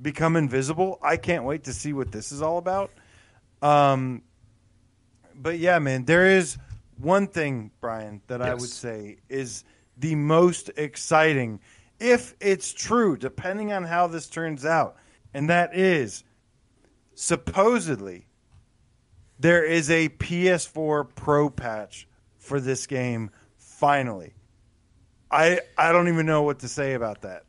become invisible. I can't wait to see what this is all about. Um, but yeah, man, there is one thing, Bryan, that yes. I would say is the most exciting if it's true, depending on how this turns out. And that is supposedly there is a PS4 Pro patch for this game finally. I I don't even know what to say about that.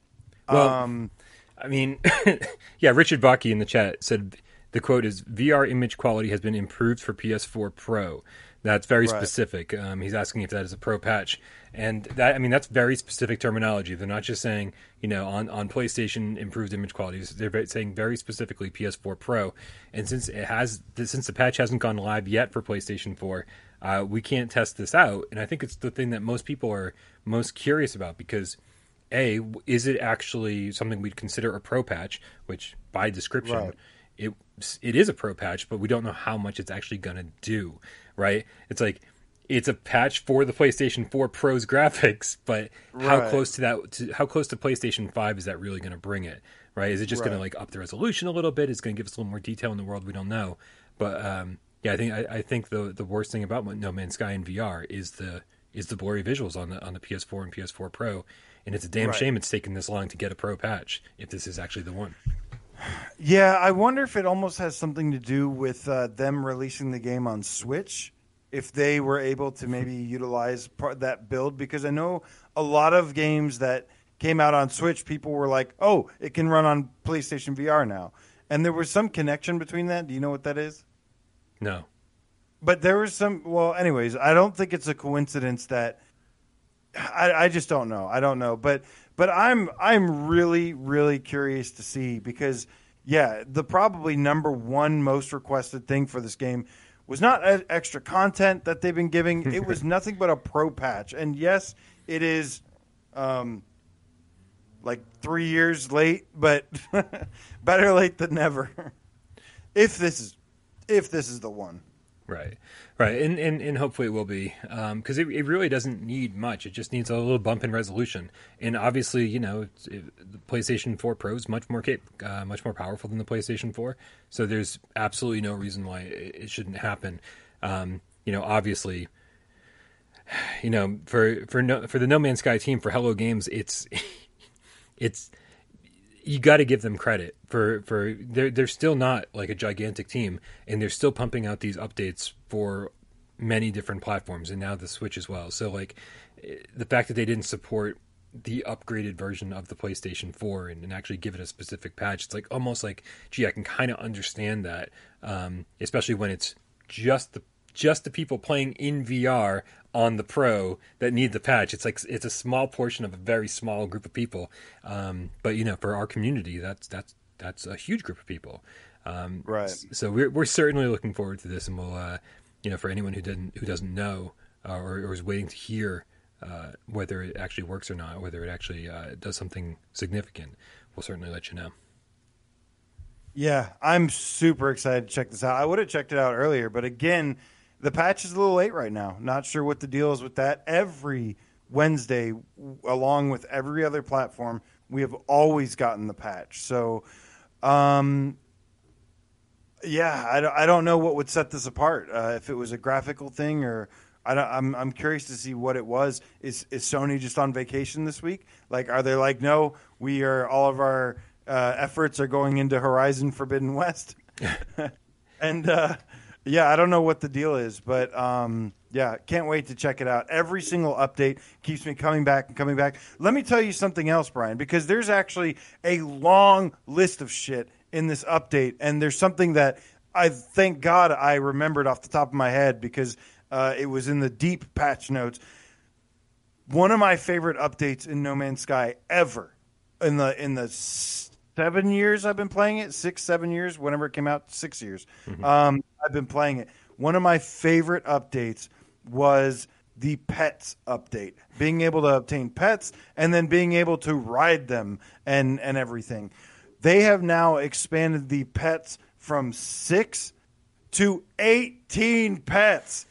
Well, um, I mean, <laughs> yeah, Richard Baki in the chat said the quote is VR image quality has been improved for PS4 Pro. That's very right. specific. Um, he's asking if that is a pro patch, and that I mean that's very specific terminology. They're not just saying you know on on PlayStation improved image quality. They're saying very specifically PS4 Pro, and since it has since the patch hasn't gone live yet for PlayStation 4, uh, we can't test this out. And I think it's the thing that most people are most curious about because a is it actually something we'd consider a pro patch, which by description. Right. It, it is a pro patch, but we don't know how much it's actually going to do right? It's like it's a patch for the PlayStation 4 Pro's graphics, but how right. close to that? To, how close to PlayStation 5 is that really going to bring it? Right? Is it just right. going to like up the resolution a little bit? Is going to give us a little more detail in the world we don't know? But um, yeah, I think I, I, think the the worst thing about No Man's Sky in VR is the is the blurry visuals on the on the PS4 and PS4 Pro, and it's a damn right. shame it's taken this long to get a Pro patch if this is actually the one. Yeah, I wonder if it almost has something to do with uh, them releasing the game on Switch. If they were able to maybe utilize part, that build, because I know a lot of games that came out on Switch, people were like, "Oh, it can run on PlayStation VR now," and there was some connection between that. Do you know what that is? No. But there was some. Well, anyways, I don't think it's a coincidence that. I, I just don't know. I don't know, but but I'm I'm really really curious to see because yeah, the probably number one most requested thing for this game was not extra content that they've been giving. it was <laughs> nothing but a pro patch, and yes, it is. Um, like three years late, but <laughs> better late than never. <laughs> if this is if this is the one. Right, right, and and, and hopefully it will be because it, it really doesn't need much. It just needs a little bump in resolution, and obviously, you know, it, the PlayStation Four Pro is much more cap- uh, much more powerful than the PlayStation Four. So there's absolutely no reason why it, it shouldn't happen. Um, you know, obviously, <sighs> you know, for for no, for the No Man's Sky team for Hello Games, it's <laughs> it's you got to give them credit for for they're they're still not like a gigantic team, and they're still pumping out these updates for many different platforms, and now the Switch as well. So like the fact that they didn't support the upgraded version of the PlayStation 4 and, and, actually give it a specific patch. It's like almost like, gee, I can kind of understand that, um, especially when it's just the just the people playing in VR on the Pro that need the patch. It's like it's a small portion of a very small group of people, um, but you know, for our community, that's that's that's a huge group of people. Um, right. So we're we're certainly looking forward to this, and we'll, uh, you know, for anyone who didn't who doesn't know uh, or, or is waiting to hear uh, whether it actually works or not, whether it actually uh, does something significant, we'll certainly let you know. Yeah, I'm super excited to check this out. I would have checked it out earlier, but again, the patch is a little late right now. Not sure what the deal is with that. Every Wednesday, along with every other platform, we have always gotten the patch. So, um, yeah, I don't, I don't know what would set this apart. Uh, if it was a graphical thing or I don't, I'm I'm curious to see what it was. Is is Sony just on vacation this week? Like, are they like, no, we are all of our uh, efforts are going into Horizon Forbidden West, <laughs> and uh, yeah, I don't know what the deal is, but um, yeah, can't wait to check it out. Every single update keeps me coming back and coming back. Let me tell you something else, Bryan, because there's actually a long list of shit in this update, and there's something that I thank God I remembered off the top of my head because uh, it was in the deep patch notes. One of my favorite updates in No Man's Sky ever in the in the seven years I've been playing it, six, seven years, whenever it came out, six years. Mm-hmm. Um, I've been playing it. One of my favorite updates was the pets update, being able to obtain pets and then being able to ride them and and everything. They have now expanded the pets from six to eighteen pets,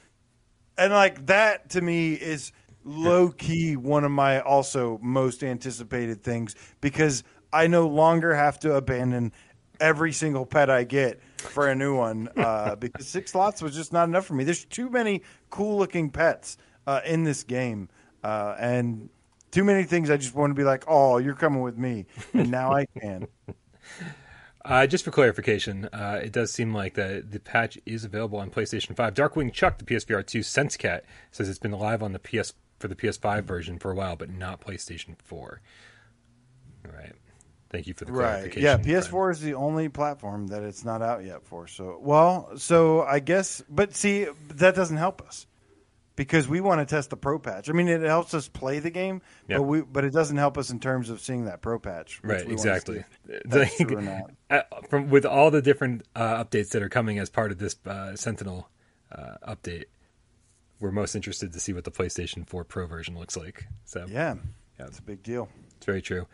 and like that to me is low key one of my also most anticipated things because I no longer have to abandon every single pet I get for a new one uh, <laughs> because six slots was just not enough for me. There's too many cool looking pets uh, in this game, uh, and too many things I just want to be like, oh, you're coming with me, and now I can. <laughs> Uh, just for clarification, uh, it does seem like the the patch is available on PlayStation 5. Darkwing Chuck, the PSVR 2 Sense Cat, says it's been live on the PS for the PS5 version for a while, but not PlayStation 4. All right. Thank you for the clarification. Right. Yeah, PS4 friend. is the only platform that it's not out yet for. So, well, so I guess, but see, that doesn't help us because we want to test the pro patch. I mean, it helps us play the game, yep. but we, but it doesn't help us in terms of seeing that pro patch. Right. Exactly. Uh, from with all the different uh, updates that are coming as part of this uh, Sentinel uh, update, we're most interested to see what the PlayStation 4 Pro version looks like. So yeah, yeah, it's a big deal. It's very true.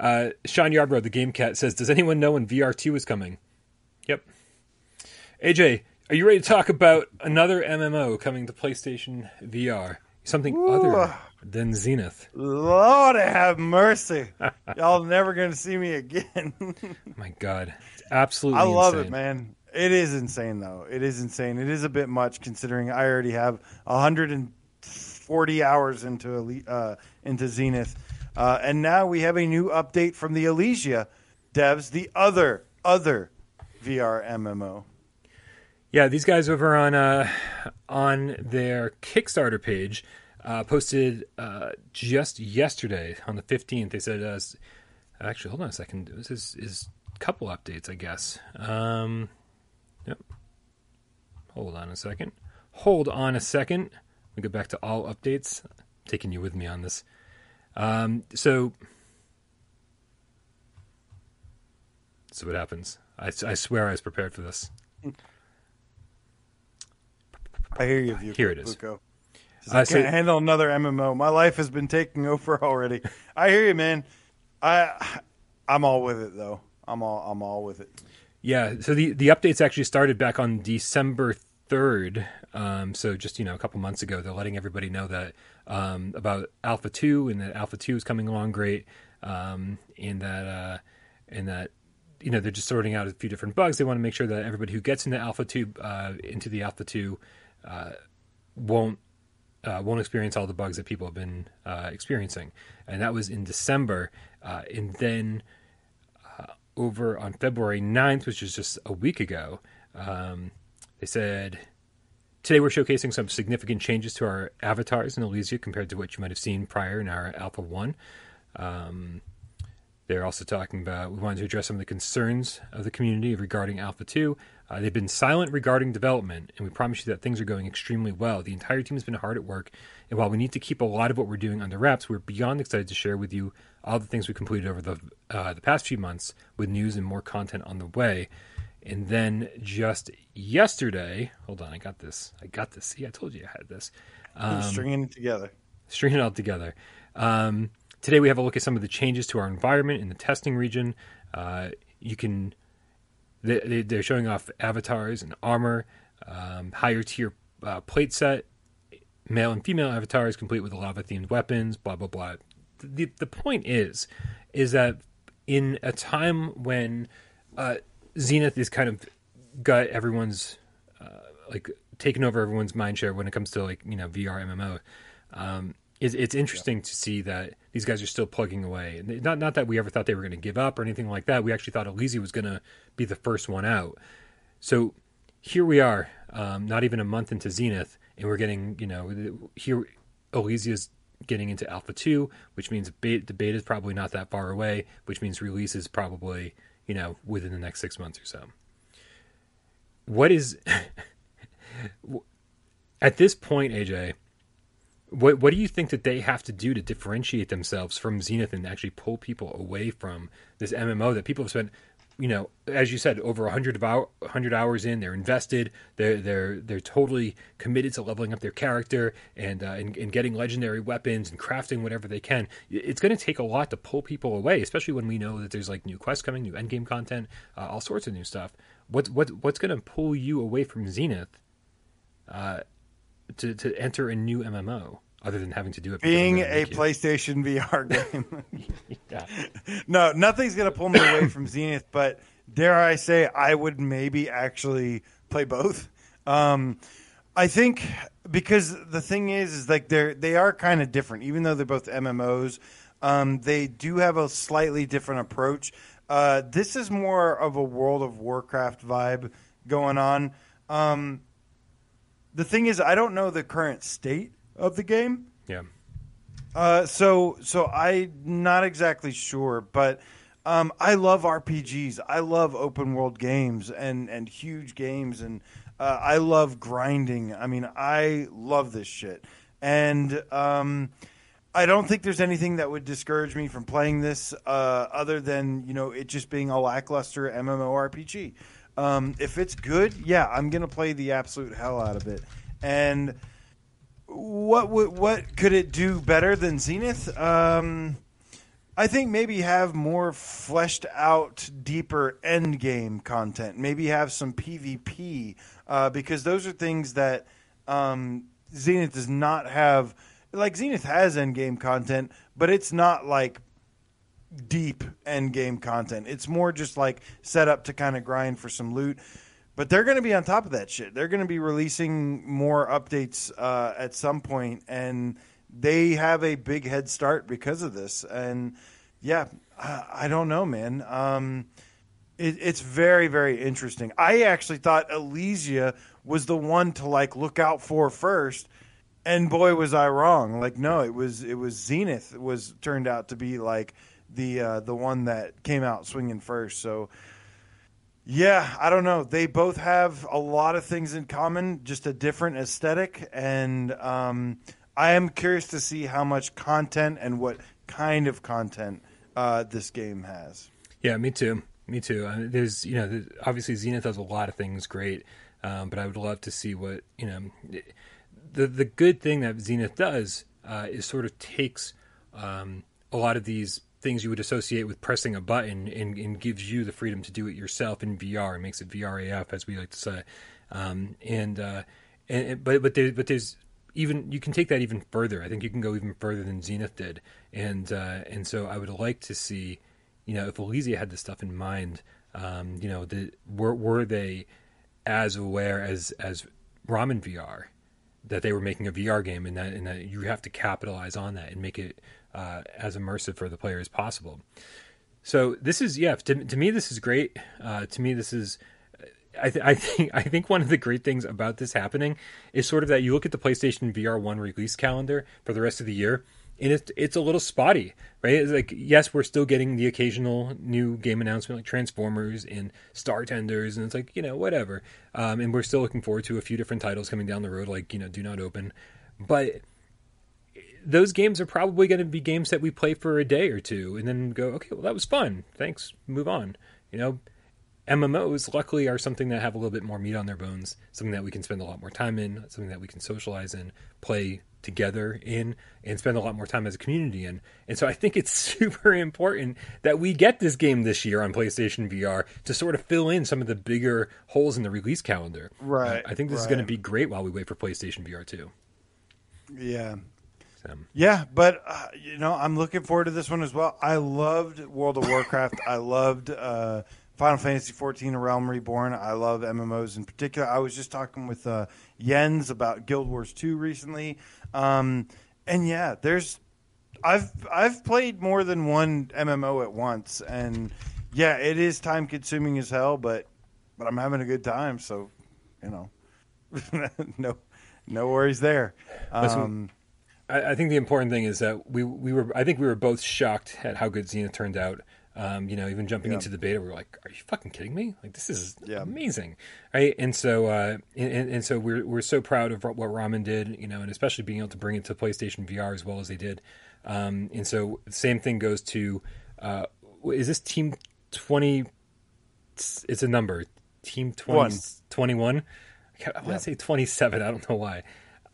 Uh, Sean Yarbrough, the Game Cat, says, "Does anyone know when VR2 is coming?" Yep. AJ, are you ready to talk about another MMO coming to PlayStation VR? Something Ooh. other than Zenith. Lord have mercy. <laughs> Y'all never going to see me again. <laughs> My God. It's absolutely I love insane. it, man. It is insane, though. It is insane. It is a bit much considering I already have 140 hours into uh, into Zenith uh, and now we have a new update from the Ilysia devs, the other other VR MMO. Yeah, these guys over on uh, on their Kickstarter page uh, posted uh, just yesterday on the fifteenth. They said, uh, "Actually, hold on a second. This is, is a couple updates, I guess." Um, yep. Hold on a second. Hold on a second. We go back to all updates. I'm taking you with me on this. Um, so, so what happens? I, I swear I was prepared for this. I hear you. Vuko, Here it is. Vuko. I uh, can't so, handle another MMO. My life has been taking over already. I hear you, man. I I'm all with it though. I'm all I'm all with it. Yeah, so the the updates actually started back on December third. Um, so just you know a couple months ago, they're letting everybody know that um, about Alpha two and that Alpha two is coming along great, um, and that uh, and that you know they're just sorting out a few different bugs. They want to make sure that everybody who gets into Alpha two uh, into the Alpha two uh, won't uh, won't experience all the bugs that people have been uh, experiencing, and that was in December, uh, and then uh, over on February 9th, which is just a week ago, um, they said today we're showcasing some significant changes to our avatars in Ilysia compared to what you might have seen prior in our Alpha One. Um, they're also talking about we wanted to address some of the concerns of the community regarding Alpha 2. Uh, they've been silent regarding development, and we promise you that things are going extremely well. The entire team has been hard at work, and while we need to keep a lot of what we're doing under wraps, we're beyond excited to share with you all the things we completed over the uh, the past few months with news and more content on the way. And then just yesterday, hold on, I got this. I got this. See, I told you I had this. Um, stringing it together. Stringing it all together. Um, Today we have a look at some of the changes to our environment in the testing region. Uh, you can they, are showing off avatars and armor, um, higher tier uh, plate set, male and female avatars complete with lava themed weapons. Blah blah blah. The the point is, is that in a time when uh, Zenith is kind of got everyone's uh, like taken over everyone's mind share when it comes to like you know VR MMO. Um, it's, it's interesting yeah. to see that these guys are still plugging away. Not not that we ever thought they were going to give up or anything like that. We actually thought Ilysia was going to be the first one out. So here we are, um, not even a month into Zenith, and we're getting you know here Ilysia's getting into Alpha two, which means beta, the beta is probably not that far away, which means release is probably you know within the next six months or so. What is <laughs> at this point, AJ? What what do you think that they have to do to differentiate themselves from Zenith and actually pull people away from this MMO that people have spent, you know, as you said, over 100 hour, 100 hours in, they're invested, they're they're they're totally committed to leveling up their character and uh, and, and getting legendary weapons and crafting whatever they can. It's going to take a lot to pull people away, especially when we know that there's like new quests coming, new endgame content, uh, all sorts of new stuff. What's what what's going to pull you away from Zenith? Uh, to, to enter a new MMO other than having to do it being a PlayStation VR game. <laughs> yeah. <laughs> No, nothing's gonna pull me away from Zenith, but dare I say, I would maybe actually play both. Um, I think because the thing is, is like they're they are kind of different, even though they're both MMOs. Um, they do have a slightly different approach. Uh, this is more of a World of Warcraft vibe going on. Um, the thing is, I don't know the current state of the game. Yeah. Uh, so so I'm not exactly sure, but um, I love RPGs. I love open world games and and huge games, and uh, I love grinding. I mean, I love this shit, and um, I don't think there's anything that would discourage me from playing this, uh, other than you know it just being a lackluster MMORPG. Um, if it's good, yeah, I'm gonna play the absolute hell out of it. And what would what could it do better than Zenith? Um, I think maybe have more fleshed out, deeper end game content. Maybe have some PvP uh, because those are things that um, Zenith does not have. Like Zenith has end game content, but it's not like deep end game content. It's more just like set up to kind of grind for some loot. But they're going to be on top of that shit. They're going to be releasing more updates uh, at some point, and they have a big head start because of this. And yeah, I, I don't know, man. Um, it, it's very, very interesting. I actually thought Ilysia was the one to like look out for first and boy was I wrong. Like no, it was it was Zenith was turned out to be like the uh, the one that came out swinging first. So yeah, I don't know. They both have a lot of things in common, just a different aesthetic, and um, I am curious to see how much content and what kind of content uh, this game has. Yeah, me too. Me too. Uh, there's, you know, obviously Zenith does a lot of things great, um, but I would love to see what you know. The the good thing that Zenith does uh, is sort of takes um, a lot of these things you would associate with pressing a button and, and gives you the freedom to do it yourself in VR and makes it VRAF as we like to say. Um, and, uh, and but but there, but there's even you can take that even further. I think you can go even further than Zenith did, and uh, and so I would like to see, you know, if Ilysia had this stuff in mind, um, you know, the, were were they as aware as as Ramen VR that they were making a VR game, and that and that you have to capitalize on that and make it uh, as immersive for the player as possible. So this is yeah to, to me this is great. Uh, to me this is I, th- I, think <laughs> I think one of the great things about this happening is sort of that you look at the PlayStation VR One release calendar for the rest of the year, and it's it's a little spotty, right? It's like yes, we're still getting the occasional new game announcement like Transformers and Star Tenders, and it's like you know whatever, um, and we're still looking forward to a few different titles coming down the road, like you know Do Not Open, but those games are probably going to be games that we play for a day or two, and then go okay, well that was fun, thanks, move on, you know MMOs, luckily, are something that have a little bit more meat on their bones, something that we can spend a lot more time in, something that we can socialize in, play together in, and spend a lot more time as a community in. And so I think it's <laughs> super important that we get this game this year on PlayStation VR to sort of fill in some of the bigger holes in the release calendar. Right. I think this right. is going to be great while we wait for PlayStation VR 2. Yeah. So. Yeah, but uh, you know, I'm looking forward to this one as well. I loved World of Warcraft. I loved uh, Final Fantasy 14: A Realm Reborn. I love MMOs in particular. I was just talking with uh, Jens about Guild Wars 2 recently, um, and yeah, there's I've I've played more than one MMO at once, and yeah, it is time consuming as hell, but but I'm having a good time, so you know, <laughs> no no worries there. Um, I, I think the important thing is that we we were I think we were both shocked at how good Zenith turned out. Um, you know, even jumping yeah. into the beta, we were like, "Are you fucking kidding me? Like, this is yeah. amazing, right?" And so, uh, and, and, so we're we're so proud of what Ramen did, you know, and especially being able to bring it to PlayStation VR as well as they did. Um, and so, the same thing goes to uh, is this Team Twenty? It's a number, Team 20, 21. I want to yeah. say twenty seven. I don't know why.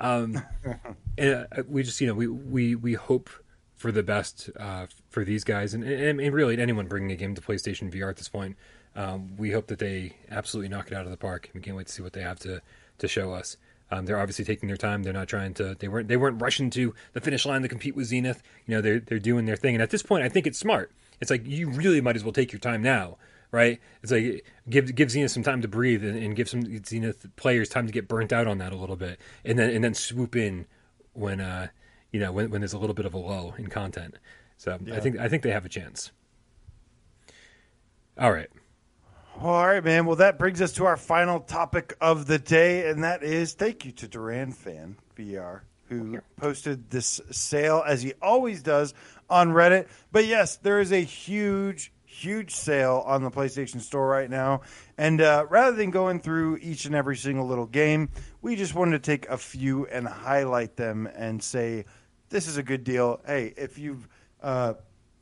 Um, <laughs> and uh, we just, you know, we we we hope for the best uh, for these guys and, and, and, really anyone bringing a game to PlayStation VR at this point. Um, we hope that they absolutely knock it out of the park. We can't wait to see what they have to to show us. Um, they're obviously taking their time. They're not trying to. They weren't. They weren't rushing to the finish line to compete with Zenith. You know, they're they're doing their thing. And at this point, I think it's smart. It's like you really might as well take your time now, right? It's like give give Zenith some time to breathe and, and give some Zenith players time to get burnt out on that a little bit, and then and then swoop in when uh, you know, when, when there's a little bit of a lull in content. So yeah. I think I think they have a chance. All right. All right, man. Well, that brings us to our final topic of the day, and that is thank you to Duran Fan VR, who posted this sale as he always does on Reddit. But yes, there is a huge, huge sale on the PlayStation Store right now. And uh, rather than going through each and every single little game, we just wanted to take a few and highlight them and say this is a good deal. Hey, if you've uh,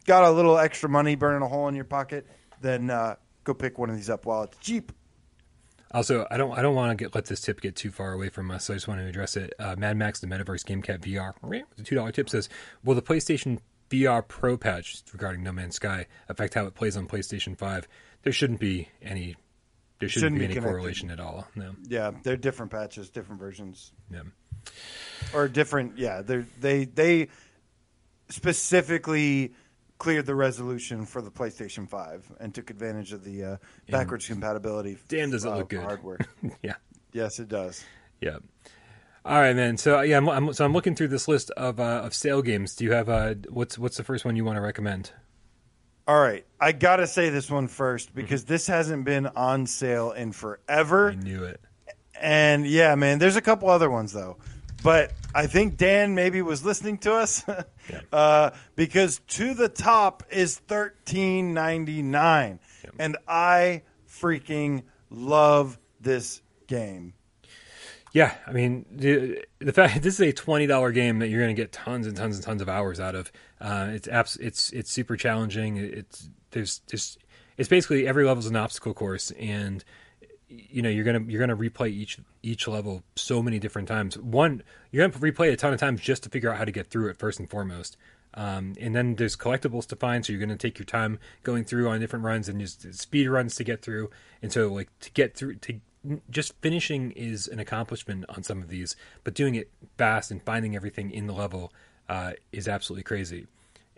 got a little extra money burning a hole in your pocket, then uh, go pick one of these up while it's cheap. Also, I don't I don't want to get let this tip get too far away from us, so I just want to address it. Uh, Mad Max the Metaverse Game Cat VR, the two dollar tip says, "Will the PlayStation VR Pro patch regarding No Man's Sky affect how it plays on PlayStation Five? There shouldn't be any there shouldn't, shouldn't be, any correlation at all. No. Yeah, they're different patches, different versions. Yeah or different. Yeah, they they they specifically cleared the resolution for the PlayStation Five and took advantage of the uh, backwards and compatibility. Damn, does it look good? Hardware. <laughs> yeah. Yes, it does. Yeah. All right, man. So yeah, I'm, I'm, so I'm looking through this list of uh, of sale games. Do you have uh, what's what's the first one you want to recommend? All right, I gotta say this one first mm-hmm. because mm-hmm. this hasn't been on sale in forever. I knew it. And yeah, man, there's a couple other ones though. But I think Dan maybe was listening to us <laughs> yeah. uh, because to the top is thirteen ninety nine, yeah. and I freaking love this game. Yeah, I mean the, the fact <laughs> this is a twenty dollar game that you're going to get tons and tons and tons of hours out of. Uh, it's abs- it's it's super challenging. It's there's just it's basically every level is an obstacle course, and you know you're gonna you're gonna replay each each level so many different times. One, you're gonna replay a ton of times just to figure out how to get through it first and foremost. Um, and then there's collectibles to find, so you're going to take your time going through on different runs and just speed runs to get through. And so, like to get through, to just finishing is an accomplishment on some of these, but doing it fast and finding everything in the level uh, is absolutely crazy.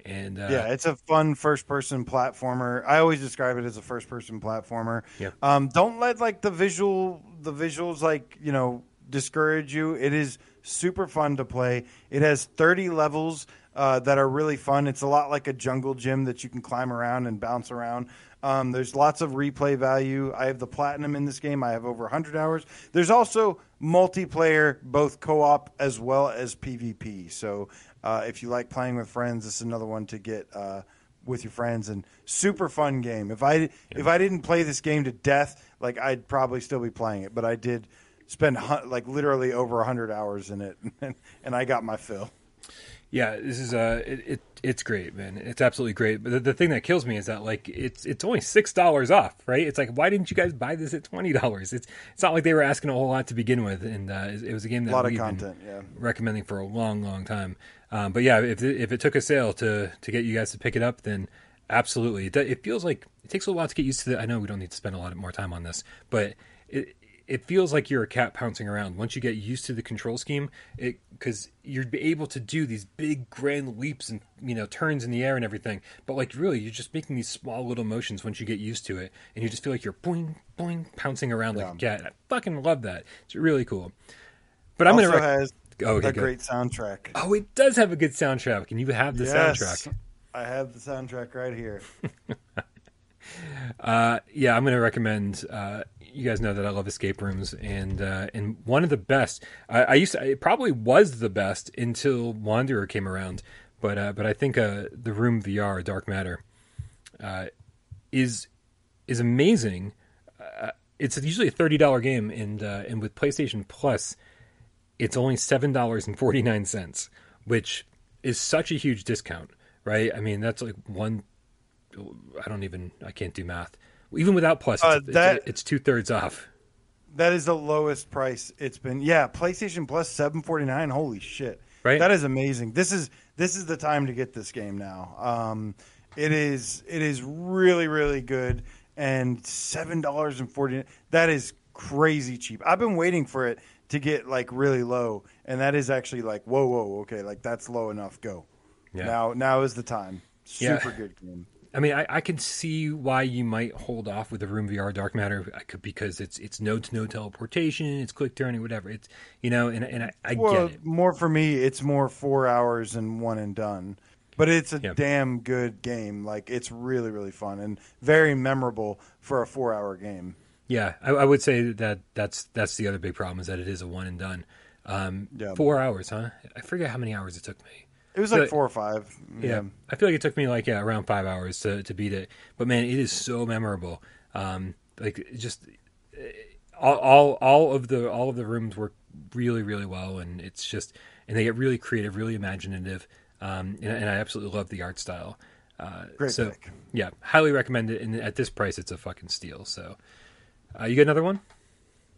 And uh, yeah, it's a fun first-person platformer. I always describe it as a first-person platformer. Yeah. Um, don't let like the visual, the visuals, like you know, discourage you. It is super fun to play. It has 30 levels uh, that are really fun. It's a lot like a jungle gym that you can climb around and bounce around. Um, there's lots of replay value. I have the platinum in this game. I have over 100 hours. There's also multiplayer, both co-op as well as PvP. So uh, if you like playing with friends, this is another one to get uh, with your friends and super fun game. If I yeah. if I didn't play this game to death, like I'd probably still be playing it, but I did spend like literally over 100 hours in it, <laughs> and I got my fill. Yeah, this is uh, it, it, it's great, man. It's absolutely great. But the, the, thing that kills me is that like it's it's only six dollars off, right? It's like why didn't you guys buy this at twenty dollars? It's it's not like they were asking a whole lot to begin with, and uh, it, was a game that a lot we've of content, been yeah. recommending for a long, long time. Um, but yeah, if it, if it took a sale to to get you guys to pick it up, then absolutely. It, it feels like it takes a while to get used to the. I know we don't need to spend a lot more time on this, but it it feels like you're a cat pouncing around. Once you get used to the control scheme it because you're able to do these big grand leaps and you know turns in the air and everything. But like really you're just making these small little motions once you get used to it and you just feel like you're boing boing pouncing around like a cat. I fucking love that. It's really cool. But i'm also gonna rec- has oh, okay, a great soundtrack. Oh it does have a good soundtrack. And you have the yes, soundtrack? I have the soundtrack right here. <laughs> Uh, yeah i'm gonna recommend uh, you guys know that I love escape rooms, and uh, and one of the best. I, I used to, it probably was the best until Wanderer came around, but uh, but I think uh, the Room VR Dark Matter uh, is is amazing. Uh, it's usually a thirty dollar game, and uh, and with PlayStation Plus, it's only seven dollars and forty nine cents, which is such a huge discount, right? I mean, that's like one. I don't even. I can't do math even without plus, Uh, it's, that- it's, it's two thirds off. That is the lowest price it's been. Yeah, PlayStation Plus seven forty nine. Holy shit! Right? That is amazing. This is this is the time to get this game now. Um, it is it is really really good and seven dollars and forty. That is crazy cheap. I've been waiting for it to get like really low, and that is actually like whoa whoa okay like that's low enough. Go Yeah. now now is the time. Yeah. Super good game. I mean, I, I can see why you might hold off with the Room VR Dark Matter because it's it's node to node teleportation, it's quick turning, whatever. It's you know, and and I, I Well, get it. more for me, it's more four hours and one and done. But it's a Yeah. damn good game. Like it's really, really fun and very memorable for a four-hour game. Yeah, I, I would say that that's that's the other big problem is that it is a one and done. Um, Yeah. Four hours, huh? I forget how many hours it took me. It was like four or five. Yeah. I feel like it took me like yeah around five hours to, to beat it, but man, it is so memorable. Um, like just eh, all, all all of the all of the rooms work really really well, and it's just and they get really creative, really imaginative, um, and, and I absolutely love the art style. Uh, Great so pick. yeah, highly recommend it. And at this price, it's a fucking steal. So, uh, you got another one?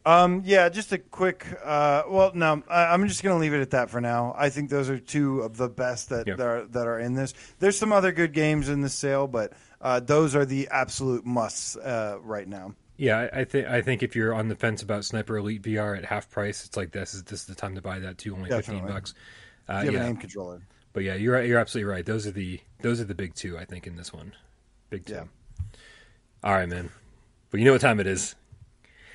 Um, yeah, just a quick. Uh, well, no, I, I'm just going to leave it at that for now. I think those are two of the best that Yeah. that, are, that are in this. There's some other good games in the sale, but uh, those are the absolute musts uh, right now. Yeah, I, I think I think if you're on the fence about Sniper Elite VR at half price, it's like this is this is the time to buy that too. Only fifteen bucks. Uh, you have yeah. an aim controller. But yeah, you're you're absolutely right. Those are the those are the big two I think in this one. Big two. Yeah. All right, man. But you know what time it is.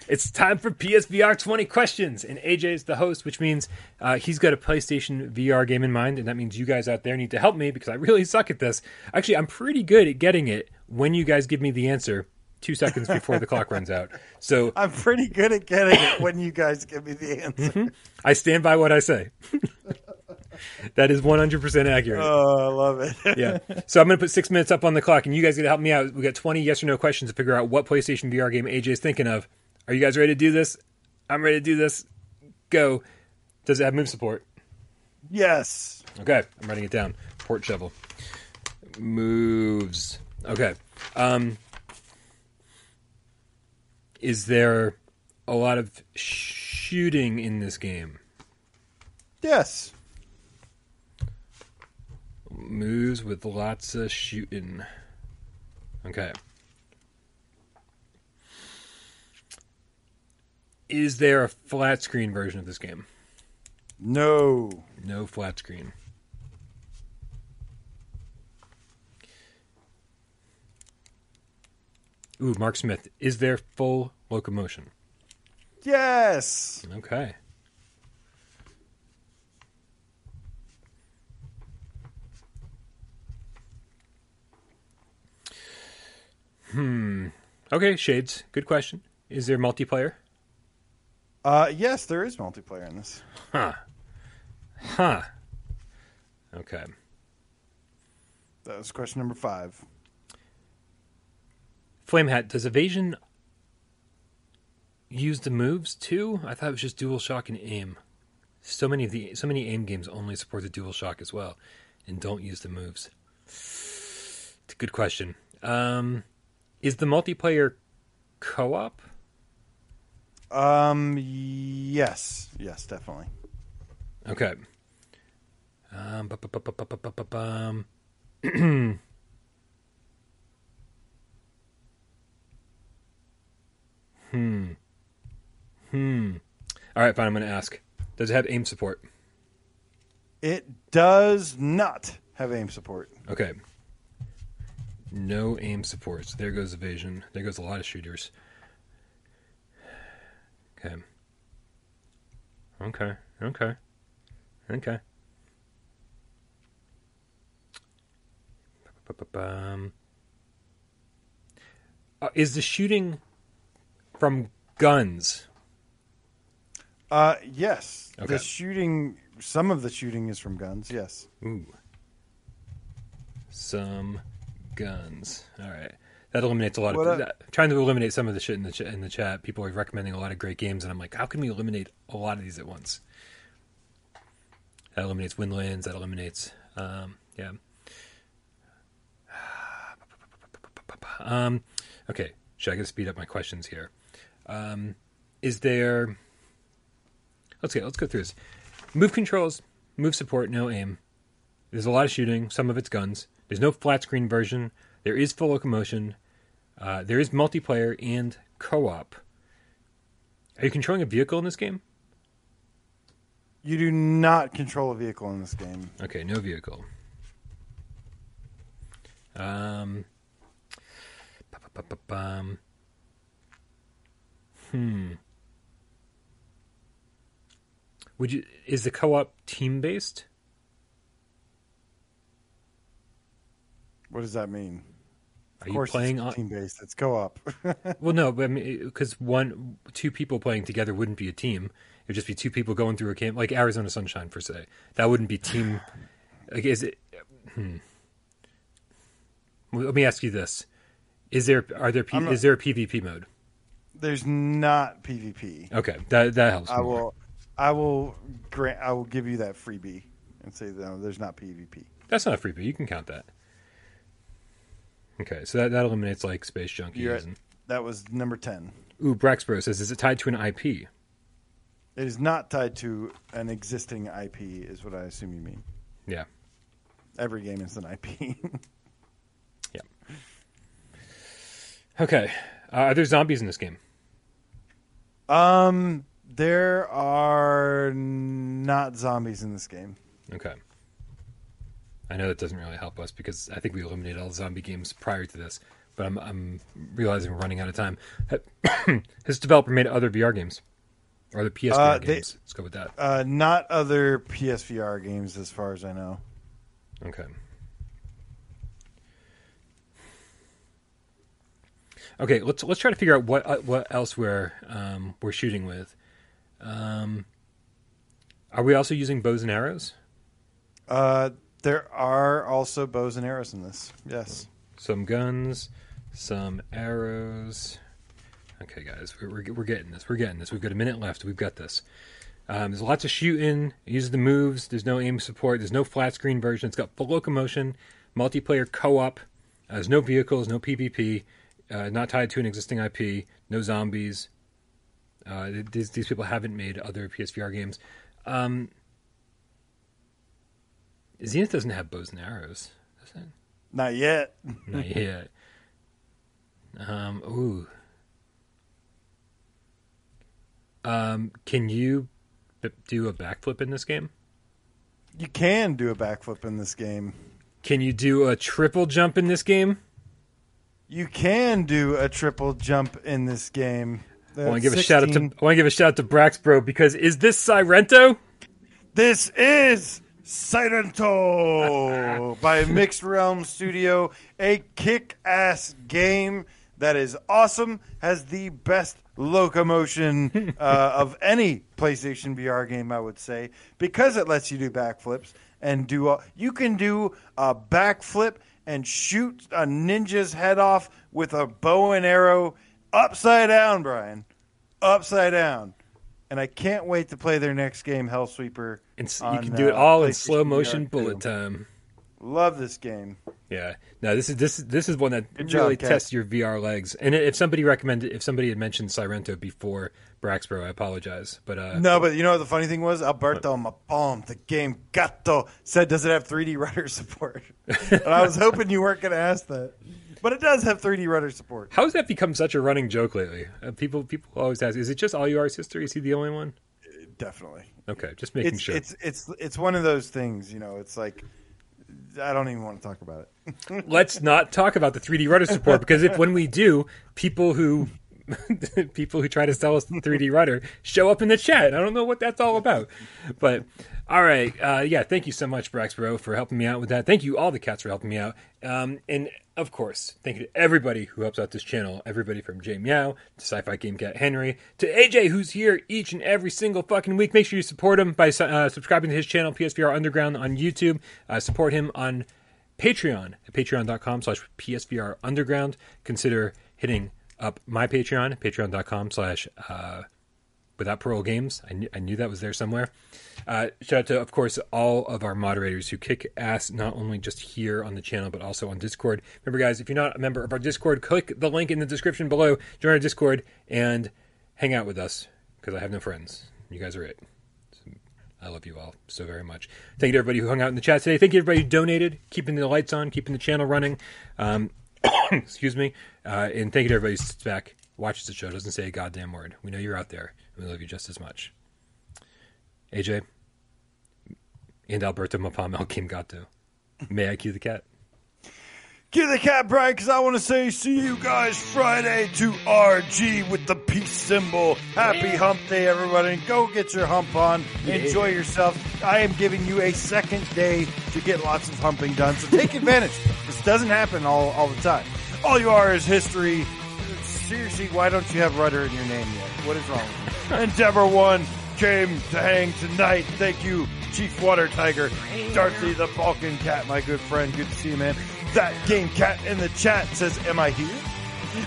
It's time for PSVR 20 questions, and AJ is the host, which means uh, he's got a PlayStation VR game in mind, and that means you guys out there need to help me because I really suck at this. Actually, I'm pretty good at getting it when you guys give me the answer two seconds before the clock runs out. So <laughs> I'm pretty good at getting it when you guys give me the answer. I stand by what I say. <laughs> that is 100% accurate. Oh, I love it. <laughs> yeah. So I'm going to put six minutes up on the clock, and you guys got to help me out. We got 20 yes or no questions to figure out what PlayStation VR game AJ is thinking of. Are you guys ready to do this? I'm ready to do this. Go. Does it have move support? yes. Okay, I'm writing it down. Port shovel. Moves. Okay. Um, is there a lot of shooting in this game? Yes. moves with lots of shooting. Okay. Is there a flat screen version of this game? No. No flat screen. Ooh, Mark Smith. Is there full locomotion? Yes. Okay. Hmm. Okay, Shades. Good question. Is there multiplayer? Uh, yes, there is multiplayer in this. Huh. Huh. Okay. That was question number five. Flame Hat, does evasion use the moves too? I thought it was just dual shock and aim. So many of the so many aim games only support the dual shock as well, and don't use the moves. It's a good question. Um, is the multiplayer co-op? Um. Yes. Yes. Definitely. Okay. Um. Bu- bu- bu- bu- bu- bu- bu- hmm. Hmm. All right. Fine. I'm going to ask. Does it have aim support? It does not have aim support. Okay. No aim support. So there goes evasion. There goes a lot of shooters. Okay. Okay. Okay. Okay. Ba-ba-ba-bum. Uh, is the shooting from guns? Uh, yes. Okay. The shooting, some of the shooting is from guns. Yes. Ooh. Some guns. All right. That eliminates a lot of. that- trying to eliminate some of the shit in the ch- in the chat. People are recommending a lot of great games, and I'm like, how can we eliminate a lot of these at once? That eliminates Windlands. That eliminates, um, yeah. Um, okay, should I get to speed up my questions here? Um, is there? Let's get let's go through this. Move controls, move support, no aim. There's a lot of shooting. Some of it's guns. There's no flat screen version. There is full locomotion. Uh, there is multiplayer and co-op. Are you controlling a vehicle in this game? You do not control a vehicle in this game. Okay, no vehicle. Um. ba-ba-ba-ba-bum. Hmm. Would you? Is the co-op team based? What does that mean? Are Of you course, playing on? team based. It's co-op. <laughs> Well, no, but I mean, because one, two people playing together wouldn't be a team. It would just be two people going through a camp, like Arizona Sunshine, for say. That wouldn't be team. <sighs> Like, is it? Hmm. Let me ask you this: Is there are there P, not- is there a PvP mode? There's not PvP. Okay, that that helps. I more. will, I will grant, I will give you that freebie and say no, there's not PvP. That's not a freebie. You can count that. Okay, so that, that eliminates like space junkies. You're at- and, That was number ten. ooh, Braxbro says, is it tied to an IP? It is not tied to an existing IP, is what I assume you mean. Yeah. Every game is an IP. <laughs> Yeah. Okay. Uh, are there zombies in this game? um, there are not zombies in this game. Okay. I know that doesn't really help us because I think we eliminated all the zombie games prior to this, but I'm, I'm realizing we're running out of time. <coughs> Has developer made other VR games? Or other PSVR Uh, they- games? Let's go with that. Uh, not other PSVR games, as far as I know. Okay. Okay, let's let's try to figure out what uh, what else we're um, we're shooting with. Um, are we also using bows and arrows? Uh, there are also bows and arrows in this. Yes. Some guns, some arrows. Okay, guys, we're, we're we're getting this. We're getting this. We've got a minute left. We've got this. Um, there's lots of shooting. It uses the moves. There's no aim support. There's no flat screen version. It's got full locomotion, multiplayer co-op. Uh, there's no vehicles, no PvP. Uh, not tied to an existing IP. No zombies. Uh, these these people haven't made other PSVR games. Um, Zenith doesn't have bows and arrows. Does it? Not yet. Not <laughs> yet. Um, ooh. Um, can you b- do a backflip in this game? You can do a backflip in this game. Can you do a triple jump in this game? You can do a triple jump in this game. I want to give a shout out to I want to give a shout out to Braxbro because is this Sairento? This is Sairento by Mixed Realm Studio, a kick-ass game that is awesome, has the best locomotion uh, <laughs> of any PlayStation VR game, I would say, because it lets you do backflips and do. A, you can do a backflip and shoot a ninja's head off with a bow and arrow upside down, Bryan, upside down. And I can't wait to play their next game, Hellsweeper. And s- you can do it uh, all in slow motion bullet time. Love this game. Yeah. No, this is this is this is one that Good really Kat. tests your VR legs. And if somebody recommended if somebody had mentioned Sairento before Braxbro, I apologize. But uh No, but you know what the funny thing was? Alberto Mapalm, the game Gato, said, does it have 3D <laughs> rudder support? <laughs> and I was hoping you weren't going to ask that. But it does have 3D rudder support. how has that become such a running joke lately? Uh, people people always ask, is it just all yours sister? Is he the only one? Definitely. Okay, just making It's, sure. it's, it's, it's one of those things, you know, it's like, I don't even want to talk about it. <laughs> Let's not talk about the 3D rudder support because if when we do, people who <laughs> people who try to sell us the 3D rudder show up in the chat. I don't know what that's all about. But all right, uh, yeah, thank you so much, Brax Bro, for helping me out with that. Thank you all the cats for helping me out. Um, and of course, thank you to everybody who helps out this channel. Everybody from J Meow to Sci-Fi Game Cat Henry to AJ, who's here each and every single fucking week. Make sure you support him by uh, subscribing to his channel, PSVR Underground, on YouTube. Uh, support him on Patreon at patreon.com slash PSVR Underground. Consider hitting up my Patreon, patreon.com slash uh, without parole games. I knew, I knew that was there somewhere. Uh, shout out to, of course, all of our moderators who kick ass not only just here on the channel, but also on Discord. Remember, guys, if you're not a member of our Discord, click the link in the description below, join our Discord, and hang out with us because I have no friends. You guys are it. I love you all so very much. Thank you to everybody who hung out in the chat today. Thank you everybody who donated, keeping the lights on, keeping the channel running. Um, <coughs> excuse me. Uh, and thank you to everybody who sits back, watches the show, doesn't say a goddamn word. We know you're out there. and We love you just as much. AJ and Alberto Mapam El <laughs> Kim Gato. May I cue the cat? Give the cat Bryan, because I want to say see you guys Friday to RG with the peace symbol. Happy hump day, everybody. Go get your hump on. Enjoy yourself. I am giving you a second day to get lots of humping done, so take advantage. This doesn't happen all, all the time. All you are is history. Seriously, why don't you have rudder in your name yet? What is wrong with <laughs> you? Endeavor One came to hang tonight. Thank you, Chief Water Tiger, Darcy the Balkan Cat, my good friend. Good to see you, man. That game cat in the chat says, "Am I here?"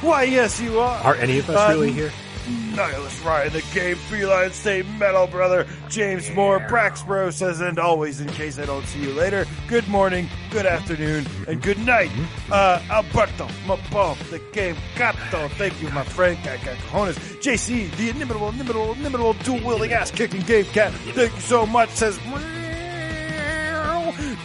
Why, yes, you are. Are any of us Uh, really here? Nihilus Ryan, the game feline, stay metal, brother. James Moore, Braxbro says, and always, in case I don't see you later, good morning, good afternoon, and good night. Uh, Alberto, Mapom, the game Gato, thank you, my friend, Cajones. JC, the inimitable, inimitable, inimitable, dual wielding ass kicking game cat, thank you so much, says,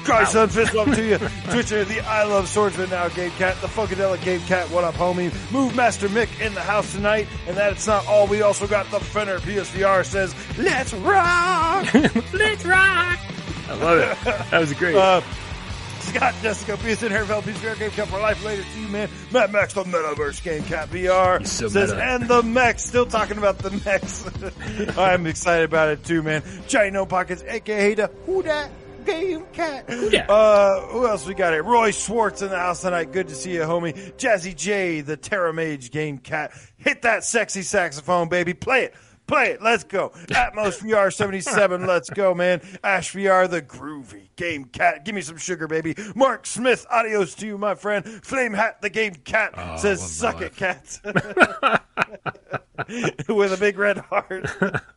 Guys, son, fist bump to you. <laughs> Twitcher, the I Love Swordsman Now Game Cat, the Funkadelic Game Cat, what up, homie? Move Master Mick in the house tonight, and that it's not all. We also got the Fenner PSVR says, Let's rock! <laughs> Let's rock! I love it. That was great. uh, Scott Jessica Pearson, Herfeld PSVR Game Cat for life. Later to you, man. Matt Max, the Metaverse Game Cat VR so says, meta. and the mechs. Still talking about the mechs. <laughs> I'm excited about it too, man. Giant No Pockets, aka the Who Dat Game Cat. Dat? Uh, who else we got here? Roy Schwartz in the house tonight. Good to see you, homie. Jazzy J, the Terra Mage Game Cat. Hit that sexy saxophone, baby. Play it. Play it. Let's go. Atmos VR 77. Let's go, man. Ash VR, the groovy game cat. Give me some sugar, baby. Mark Smith, adios to you, my friend. Flame Hat, the game cat, Oh, says, suck it, cat. <laughs> With a big red heart.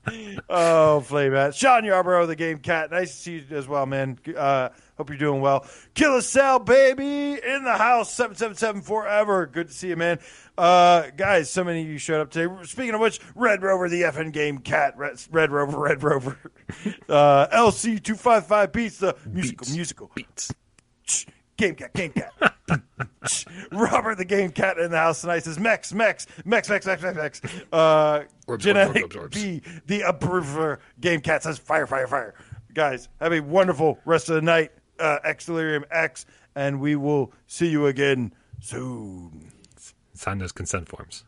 <laughs> oh, Flame Hat. Sean Yarborough, the game cat. Nice to see you as well, man. Uh, Hope you're doing well. Killer Sal, baby, in the house. 777 forever. Good to see you, man. Uh, guys, so many of you showed up today. Speaking of which, Red Rover, the effing game cat. Red, Red Rover, Red Rover. <laughs> Uh, LC255 Pizza. Musical, Beats. musical. Beats. Game cat, game cat. <laughs> Robert the game cat in the house tonight says Mex, Mex, Mex, Mex, Mex, Mex, Mex. Uh, Orbs, genetic orbs, orbs, orbs. B, the approver game cat says fire, fire, fire. Guys, have a wonderful rest of the night. Uh, X Delirium X, and we will see you again soon. Sign those consent forms.